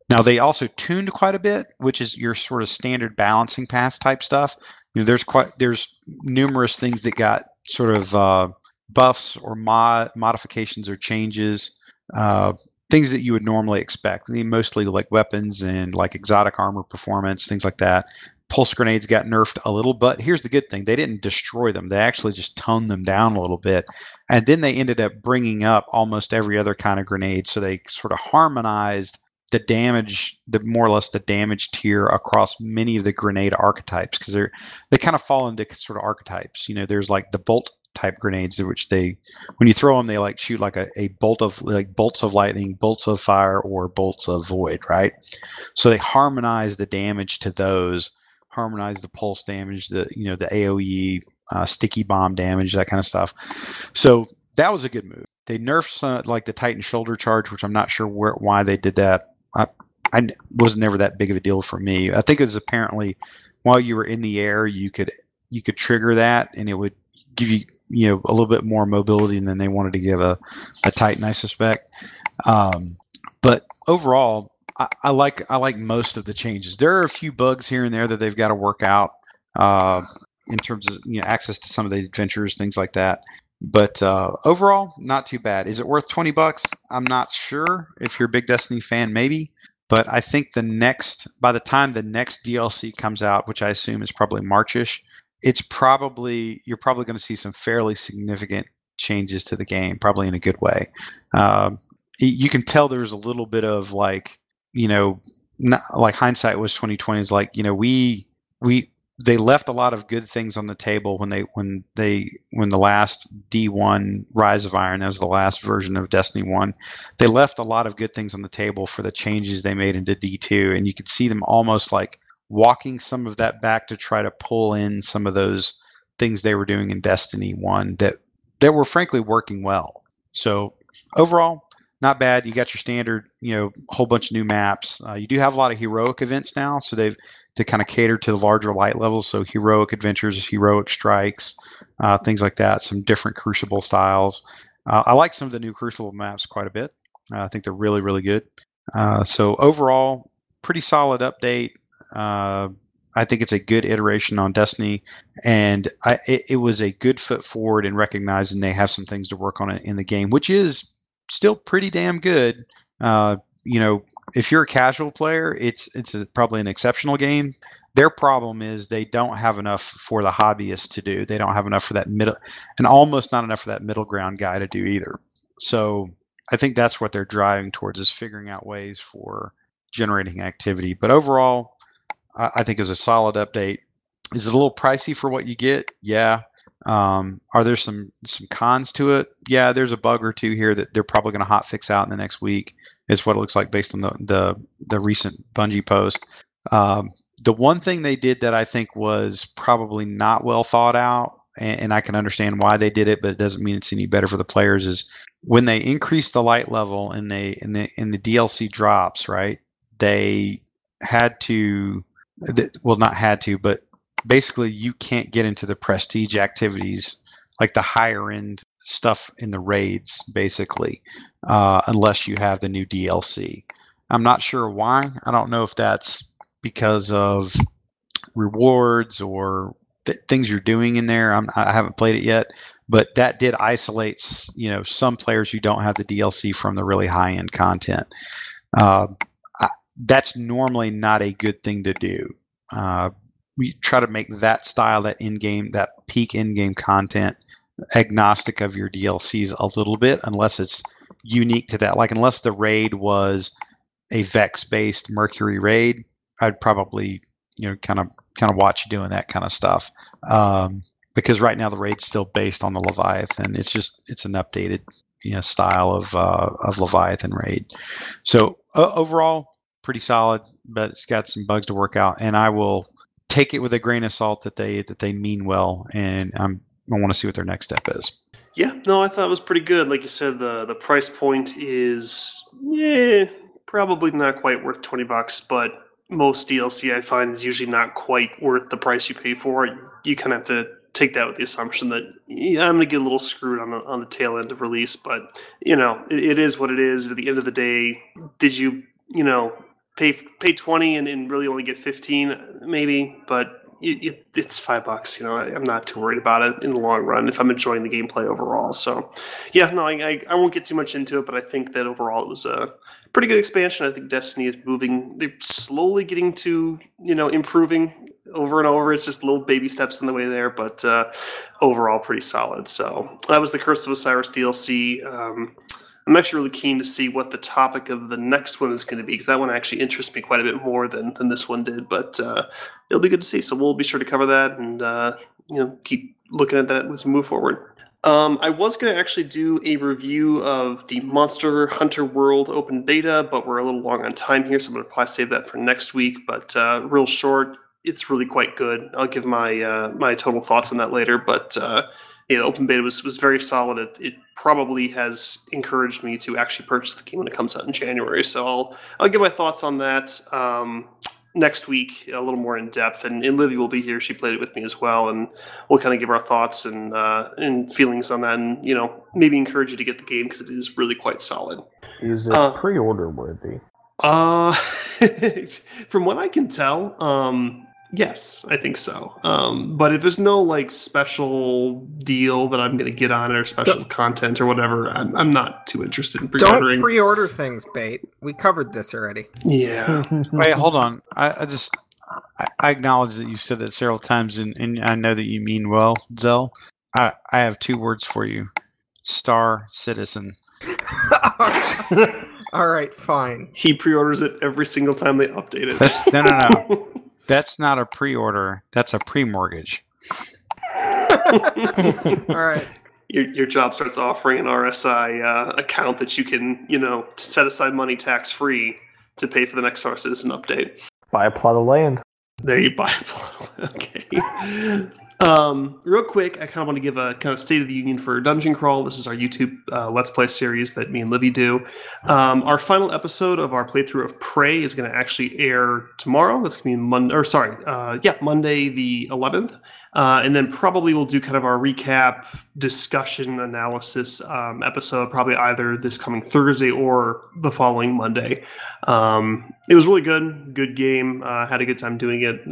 now they also tuned quite a bit, which is your sort of standard balancing pass type stuff. You know, there's quite there's numerous things that got sort of uh, buffs or mod modifications or changes, uh, things that you would normally expect. I mean, mostly like weapons and like exotic armor performance, things like that pulse grenades got nerfed a little, but here's the good thing: they didn't destroy them. They actually just toned them down a little bit, and then they ended up bringing up almost every other kind of grenade. So they sort of harmonized the damage, the more or less the damage tier across many of the grenade archetypes because they're they kind of fall into sort of archetypes. You know, there's like the bolt type grenades which they when you throw them they like shoot like a, a bolt of like bolts of lightning bolts of fire or bolts of void right so they harmonize the damage to those harmonize the pulse damage, the you know the AOE, uh, sticky bomb damage, that kind of stuff. So that was a good move. They nerfed some, like the Titan shoulder charge, which I'm not sure where, why they did that. I, I was never that big of a deal for me. I think it was apparently while you were in the air, you could you could trigger that, and it would give you you know a little bit more mobility than they wanted to give a, a Titan, I suspect. Um, but overall, I, I, like I like most of the changes. There are a few bugs here and there that they've got to work out uh, in terms of you know access to some of the adventures, things like that. But uh, overall, not too bad. Is it worth twenty bucks? I'm not sure. If you're a big Destiny fan, maybe. But I think the next, by the time the next DLC comes out, which I assume is probably Marchish, it's probably you're probably going to see some fairly significant changes to the game, probably in a good way. Um, you can tell there's a little bit of like you know, not, like hindsight was 2020 is like you know we we they left a lot of good things on the table when they when they when the last D1 Rise of Iron that was the last version of Destiny 1 they left a lot of good things on the table for the changes they made into D2 and you could see them almost like walking some of that back to try to pull in some of those things they were doing in Destiny 1 that that were frankly working well. So overall not bad. You got your standard, you know, whole bunch of new maps. Uh, you do have a lot of heroic events now, so they've to kind of cater to the larger light levels. So heroic adventures, heroic strikes, uh, things like that. Some different Crucible styles. Uh, I like some of the new Crucible maps quite a bit. Uh, I think they're really really good. Uh, so overall, pretty solid update. Uh, I think it's a good iteration on Destiny, and I, it, it, was a good foot forward in recognizing they have some things to work on in the game, which is still pretty damn good. Uh, you know, if you're a casual player, it's it's a, probably an exceptional game. Their problem is they don't have enough for the hobbyist to do. They don't have enough for that middle, and almost not enough for that middle ground guy to do either. So I think that's what they're driving towards is figuring out ways for generating activity. But overall, I, I think was a solid update. Is it a little pricey for what you get? Yeah. Um, are there some some cons to it? Yeah, there's a bug or two here that they're probably going to hot fix out in the next week. Is what it looks like based on the the, the recent Bungie post. Um, the one thing they did that I think was probably not well thought out, and, and, I can understand why they did it, but it doesn't mean it's any better for the players. Is when they increase the light level and they in the in the DLC drops, right? They had to, well, not had to, but basically you can't get into the prestige activities like the higher end stuff in the raids basically uh, unless you have the new dlc i'm not sure why. I don't know if that's because of rewards or th- things you're doing in there. I'm, i haven't played it yet but that did isolate you know some players who don't have the dlc from the really high end content. Uh, I, that's normally not a good thing to do. Uh, we try to make that style, that in-game, that peak in-game content, agnostic of your DLCs a little bit, unless it's unique to that. Like unless the raid was a Vex-based Mercury raid, I'd probably you know kind of kind of watch you doing that kind of stuff. Um, because right now the raid's still based on the Leviathan. It's just it's an updated you know style of uh, of Leviathan raid. So uh, overall, pretty solid, but it's got some bugs to work out. And I will take it with a grain of salt that they that they mean well, and I'm I want to see what their next step is. Yeah, no, I thought it was pretty good. Like you said, the the price point is yeah, probably not quite worth twenty bucks, but most DLC I find is usually not quite worth the price you pay for it. You kind of have to take that with the assumption that yeah, I'm going to get a little screwed on the on the tail end of release, but you know, it, it is what it is. At the end of the day, did you you know pay pay 20 and, and really only get 15 maybe but it, it, it's five bucks you know I, am not too worried about it in the long run if i'm enjoying the gameplay overall. So yeah no I, I, I won't get too much into it but i think that overall it was a pretty good expansion. I think destiny is moving they're slowly getting to you know improving over and over. It's just little baby steps in the way there but uh, overall pretty solid. So that was the curse of osiris dlc um, I'm actually really keen to see what the topic of the next one is going to be because that one actually interests me quite a bit more than, than this one did. But uh, it'll be good to see. So we'll be sure to cover that and uh, you know keep looking at that as we move forward. Um, I was going to actually do a review of the Monster Hunter World open beta, but we're a little long on time here, so I'm going to probably save that for next week. But uh, real short, it's really quite good. I'll give my uh, my total thoughts on that later. But uh, yeah, the open beta was, was very solid. It, it probably has encouraged me to actually purchase the game when it comes out in January. So I'll I'll give my thoughts on that um, next week a little more in depth. And, and Livy will be here; she played it with me as well, and we'll kind of give our thoughts and uh, and feelings on that, and you know maybe encourage you to get the game because it is really quite solid. Is it uh, pre-order worthy? Uh, (laughs) from what I can tell, um, Yes, I think so. Um, but if there's no like special deal that I'm going to get on it or special don't, content or whatever, I'm, I'm not too interested in pre-ordering. Don't pre-order things, bait. We covered this already. Yeah. (laughs) Wait, hold on. I, I just I, I, acknowledge that you've said that several times, and, and I know that you mean well, Zell. I I have two words for you: Star Citizen. (laughs) All right, fine. He pre-orders it every single time they update it. That's no, no, no. (laughs) That's not a pre-order. That's a pre-mortgage. (laughs) All right. your, your job starts offering an RSI uh, account that you can, you know, set aside money tax free to pay for the next Star Citizen update. Buy a plot of land. There you buy a plot. (laughs) okay. Um, real quick, I kind of want to give a kind of state of the union for Dungeon Crawl. This is our YouTube uh, Let's Play series that me and Libby do. Um, our final episode of our playthrough of Prey is going to actually air tomorrow. That's going to be Monday, or sorry, uh, yeah, Monday the 11th. Uh, and then probably we'll do kind of our recap, discussion, analysis um, episode, probably either this coming Thursday or the following Monday. Um, it was really good, good game. Uh, had a good time doing it.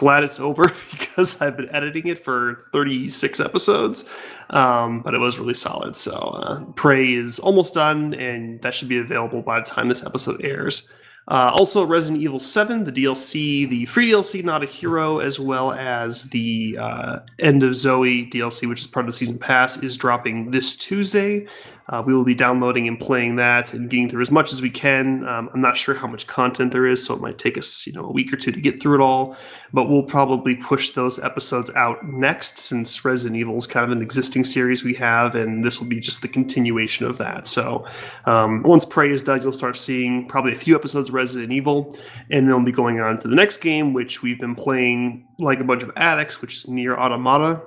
Glad it's over (laughs) because I've been editing it for 36 episodes, um, but it was really solid. So, uh, Prey is almost done, and that should be available by the time this episode airs. Uh, also, Resident Evil 7, the DLC, the free DLC, Not a Hero, as well as the uh, End of Zoe DLC, which is part of the season pass, is dropping this Tuesday. Uh, we will be downloading and playing that and getting through as much as we can. Um, I'm not sure how much content there is, so it might take us, you know, a week or two to get through it all. But we'll probably push those episodes out next, since Resident Evil is kind of an existing series we have, and this will be just the continuation of that. So um, once Prey is done, you'll start seeing probably a few episodes of Resident Evil, and then we'll be going on to the next game, which we've been playing like a bunch of addicts, which is Nier Automata.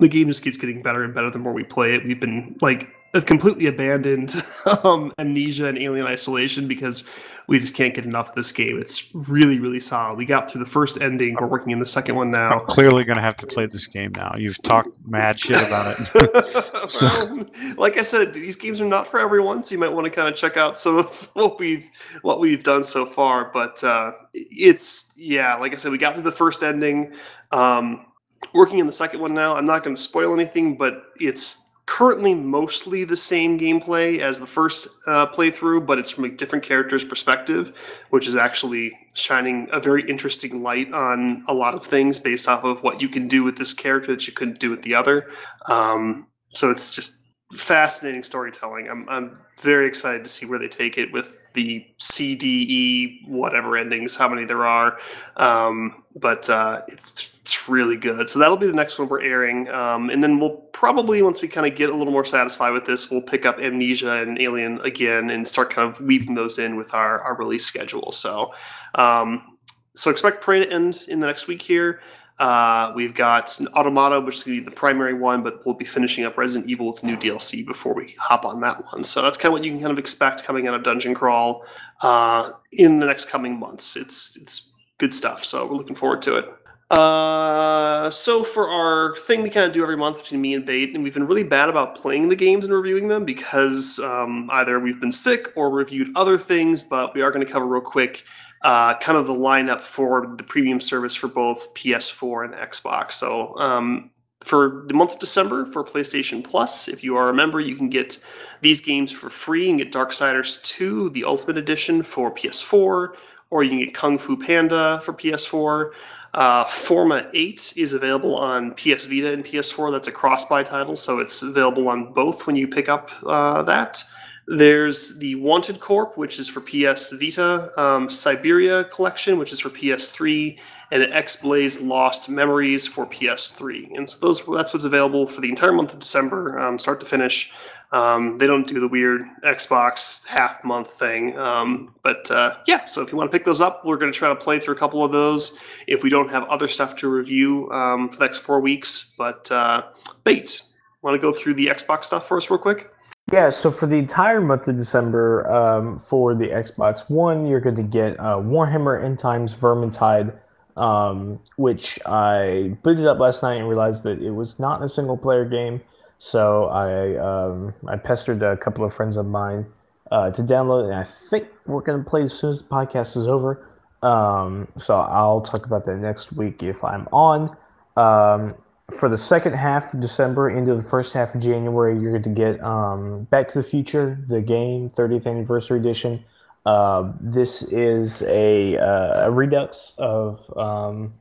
The game just keeps getting better and better the more we play it. We've been like have completely abandoned (laughs) um, Amnesia and Alien Isolation because we just can't get enough of this game. It's really, really solid. We got through the first ending. We're working in the second one now. I'm clearly going to have to play this game now. You've talked mad shit about it. (laughs) (laughs) well, like I said, these games are not for everyone, so you might want to kind of check out some of what we've what we've done so far. But uh, it's yeah, like I said, we got through the first ending. Um, working in the second one now. I'm not going to spoil anything, but it's currently mostly the same gameplay as the first uh, playthrough, but it's from a different character's perspective, which is actually shining a very interesting light on a lot of things based off of what you can do with this character that you couldn't do with the other. Um, so it's just fascinating storytelling. I'm I'm very excited to see where they take it with the C, D, E, whatever endings, how many there are. Um, but uh, it's it's really good. So that'll be the next one we're airing, um, and then we'll probably once we kind of get a little more satisfied with this, we'll pick up Amnesia and Alien again and start kind of weaving those in with our our release schedule. So. Um, so expect Prey to end in the next week here. Uh, we've got Automata, which is going to be the primary one, but we'll be finishing up Resident Evil with new DLC before we hop on that one. So that's kind of what you can kind of expect coming out of Dungeon Crawl uh, in the next coming months. It's it's good stuff. So we're looking forward to it. Uh, so for our thing we kind of do every month between me and Bait, and we've been really bad about playing the games and reviewing them because um, either we've been sick or reviewed other things. But we are going to cover real quick uh, kind of the lineup for the premium service for both PS4 and Xbox. So um, for the month of December for PlayStation Plus, if you are a member, you can get these games for free. and get Darksiders 2, the Ultimate Edition for PS4, or you can get Kung Fu Panda for PS4. Uh, Forma 8 is available on PS Vita and PS4. That's a cross buy title, so it's available on both when you pick up uh, that. There's the Wanted Corp, which is for PS Vita, um, Syberia Collection, which is for PS3, and X Blaze Lost Memories for PS3. And so those that's what's available for the entire month of December, um, start to finish. Um, they don't do the weird Xbox half month thing. Um, but uh, yeah, so if you want to pick those up, we're going to try to play through a couple of those if we don't have other stuff to review um, for the next four weeks. But uh, Bates, want to go through the Xbox stuff for us real quick? Yeah, so for the entire month of December, um, for the Xbox One, you're going to get uh, Warhammer End Times Vermintide, um, which I booted up last night and realized that it was not a single player game. So I um, I pestered a couple of friends of mine uh, to download, it, and I think we're going to play as soon as the podcast is over. Um, so I'll talk about that next week if I'm on. Um, for the second half of December into the first half of January, you're going to get um, Back to the Future, the game, 30th anniversary edition. Uh, this is a, uh, a redux of um,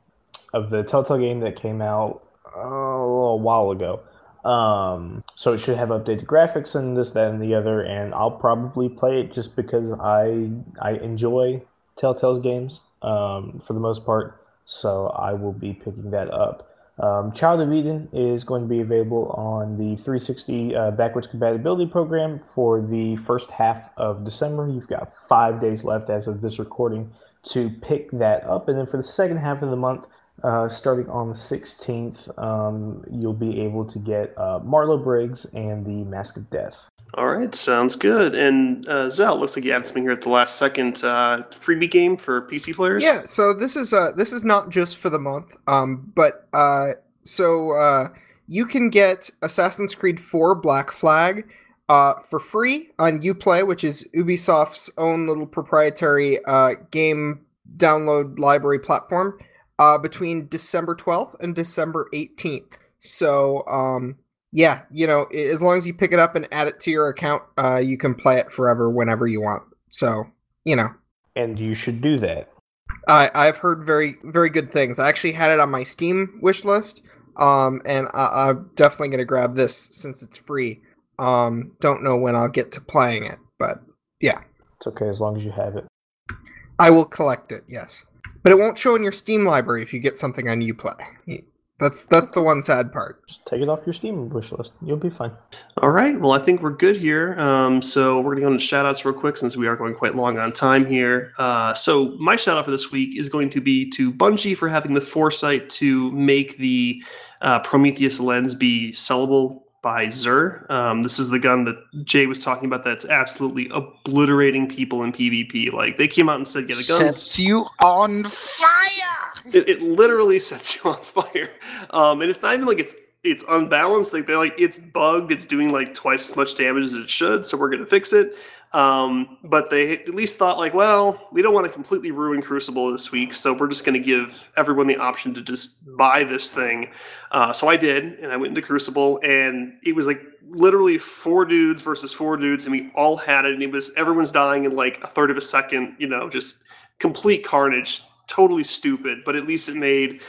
of the Telltale game that came out uh, a little while ago. Um, so it should have updated graphics and this, that, and the other. And I'll probably play it just because I I enjoy Telltale's games um, for the most part. So I will be picking that up. Um, Child of Eden is going to be available on the 360 uh, backwards compatibility program for the first half of December. You've got five days left as of this recording to pick that up. And then for the second half of the month, uh, starting on the 16th, um, you'll be able to get uh, Marlow Briggs and the Mask of Death. All right, sounds good. And uh, Zal, looks like you had something here at the last second. Uh, freebie game for PC players. Yeah, so this is uh this is not just for the month, um, but uh, so uh, you can get Assassin's Creed 4 Black Flag uh, for free on UPlay, which is Ubisoft's own little proprietary uh, game download library platform, uh, between December 12th and December 18th. So, um, yeah, you know, as long as you pick it up and add it to your account, uh, you can play it forever whenever you want. So, you know, And you should do that. I I've heard very very good things. I actually had it on my Steam wish list, um, and I, I'm definitely gonna grab this since it's free. Um, don't know when I'll get to playing it, but yeah, It's okay as long as you have it. I will collect it. Yes, but it won't show in your Steam library if you get something on UPlay. That's that's the one sad part. Just take it off your Steam wish list. You'll be fine. All right. Well, I think we're good here. Um, so we're going to go into shout outs real quick since we are going quite long on time here. Uh, so my shout out for this week is going to be to Bungie for having the foresight to make the uh, Prometheus lens be sellable by Xur. Um, this is the gun that Jay was talking about that's absolutely obliterating people in PvP. Like they came out and said, yeah, the guns Sets you on fire. it, it literally sets you on fire um and it's not even like it's it's unbalanced like they're like it's bugged it's doing like twice as much damage as it should so we're going to fix it um but they at least thought like well we don't want to completely ruin crucible this week so we're just going to give everyone the option to just buy this thing. Uh, so i did and i went into crucible and it was like literally four dudes versus four dudes and we all had it and it was everyone's dying in like a third of a second you know just complete carnage totally stupid, but at least it made.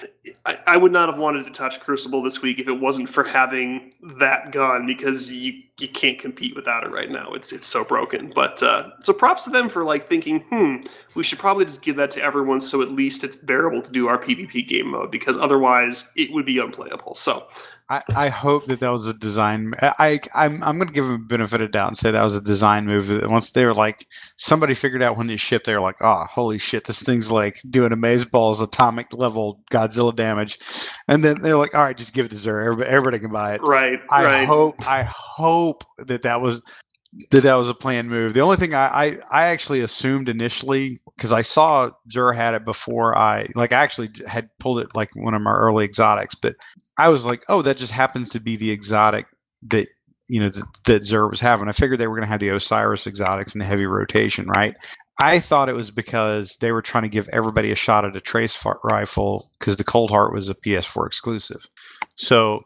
I, I would not have wanted to touch Crucible this week if it wasn't for having that gun because you you can't compete without it right now. It's it's so broken. But uh, so props to them for like thinking, hmm, we should probably just give that to everyone so at least it's bearable to do our PvP game mode because otherwise it would be unplayable. So I, I hope that that was a design. I, I am I'm going to give them a benefit of doubt and say that was a design move. That once they were like, somebody figured out when they shipped, they were like, oh, holy shit, this thing's like doing amazeballs atomic level Godzilla damage, and then they're like, all right, just give it to Xur. Everybody, everybody can buy it. right, I right. hope I hope that that was that that was a planned move. The only thing I I, I actually assumed initially because I saw Xur had it before I like I actually had pulled it like one of my early exotics, but I was like, oh, that just happens to be the exotic that you know that, that was having. I figured they were going to have the Osiris exotics in heavy rotation, right? I thought it was because they were trying to give everybody a shot at a trace rifle because the Cold Heart was a PS4 exclusive. So,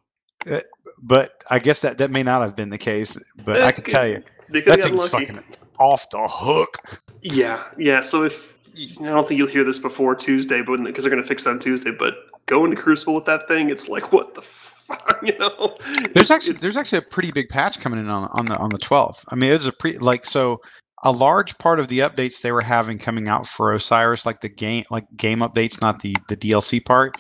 uh, but I guess that that may not have been the case. But I can tell you, They could that have thing was lucky. fucking off the hook. Yeah, yeah. So if I don't think you'll hear this before Tuesday, but because they're going to fix that on Tuesday. But going into Crucible with that thing, it's like what the fuck, (laughs) you know? There's It's- actually it's- there's actually a pretty big patch coming in on on the on the 12th. I mean, it was a pre like so a large part of the updates they were having coming out for Osiris, like the game like game updates, not the the DLC part.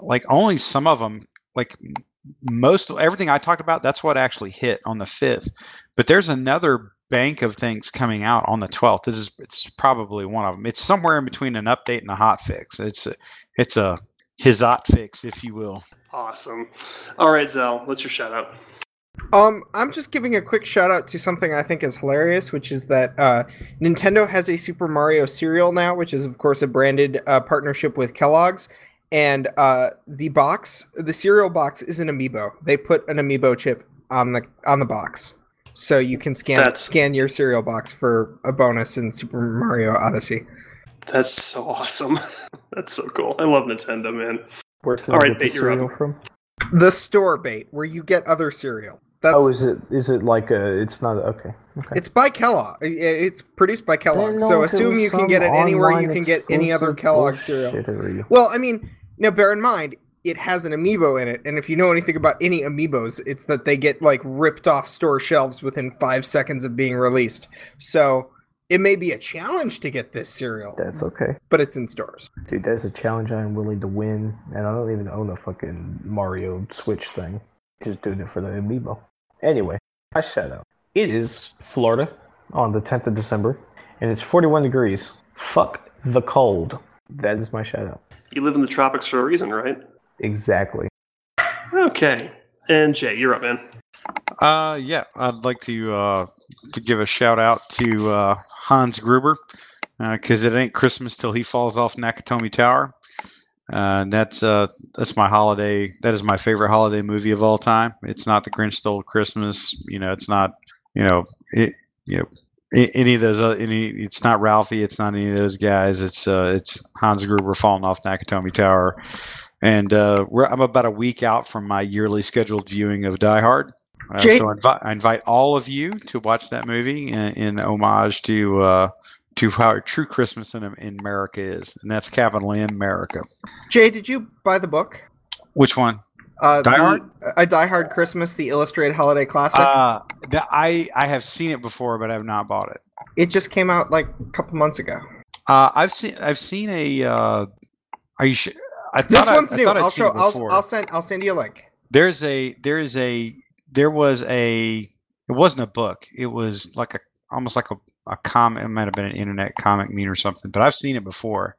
Like only some of them, like m- most everything I talked about, that's what actually hit on the 5th. But there's another bank of things coming out on the 12th. This is it's probably one of them. It's somewhere in between an update and a hot fix. It's a it's a his hot fix, if you will. awesome. All right, Zell, what's your shout out? Um, I'm just giving a quick shout out to something I think is hilarious, which is that uh, Nintendo has a Super Mario cereal now, which is of course a branded uh, partnership with Kellogg's. And uh, the box, the cereal box, is an amiibo. They put an amiibo chip on the on the box, so you can scan That's- scan your cereal box for a bonus in Super Mario Odyssey. That's so awesome. (laughs) That's so cool. I love Nintendo, man. Where can All I right, get the Bait, you're up. cereal from? The store bait, where you get other cereal. That's Oh, is it is it like a? It's not okay. Okay. It's by Kellogg. It's produced by Kellogg. So know if it assume you can get it anywhere you can get any other Kellogg cereal. Well, I mean, now bear in mind, it has an amiibo in it, and if you know anything about any amiibos, it's that they get like ripped off store shelves within five seconds of being released. So it may be a challenge to get this cereal, That's okay. but it's in stores. Dude, that's a challenge I'm willing to win, and I don't even own a fucking Mario Switch thing. Just doing it for the amiibo. Anyway, I shout out. It is Florida on the 10th of December, and it's 41 degrees. Fuck the cold. That is my shout out. You live in the tropics for a reason, right? Exactly. Okay. And Jay, you're up, man. Uh, yeah, I'd like to uh, to give a shout out to uh, Hans Gruber because it ain't Christmas till he falls off Nakatomi Tower. Uh, and that's uh, that's my holiday. That is my favorite holiday movie of all time. It's not The Grinch Stole Christmas. You know, it's not. You know, it. You know, a- any of those. Uh, any. It's not Ralphie. It's not any of those guys. It's uh, it's Hans Gruber falling off Nakatomi Tower. And uh, we're, I'm about a week out from my yearly scheduled viewing of Die Hard. Uh, so I invite, I invite all of you to watch that movie in, in homage to uh, to how true Christmas in, in America is, and that's capital M America. Jay, did you buy the book? Which one? Uh, Die the, Hard? A Die Hard Christmas, the illustrated holiday classic. Uh, the- I I have seen it before, but I have not bought it. it just came out like a couple months ago. Uh, I've seen I've seen a. Uh, are you sure? I This one's I new. I'd I'll show. I'll. I'll send. I'll send you a link. there's a there is a there was a it wasn't a book it was like a almost like a, a comic it might have been an internet comic meme or something but i've seen it before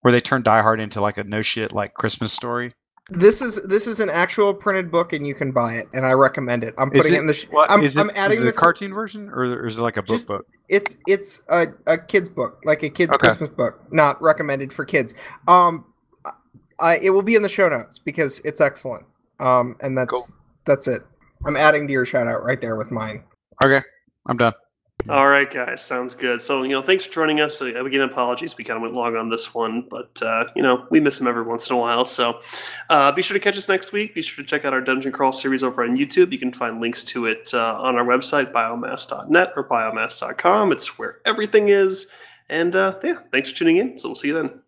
where they turned die hard into like a no shit like christmas story This is this is an actual printed book, and you can buy it, and I recommend it. I'm putting it, it- in the. Sh- What, I'm, is it- I'm adding is it this. a to- cartoon version or, or is it like a book Just- book it's it's a, a kid's book, like a kid's Okay. Christmas book, not recommended for kids. Um, I, it will be in the show notes because it's excellent. Um, and that's Cool. that's it. I'm adding to your shout out right there with mine. okay i'm done All right, guys, sounds good. So, you know, thanks for joining us. Uh, Again, apologies, we kind of went long on this one, but uh, you know, we miss them every once in a while. So, uh, be sure to catch us next week. Be sure to check out our Dungeon Crawl series over on YouTube. You can find links to it uh, on our website, biomass.net or biomass.com. It's where everything is. And uh, yeah, thanks for tuning in. So, we'll see you then.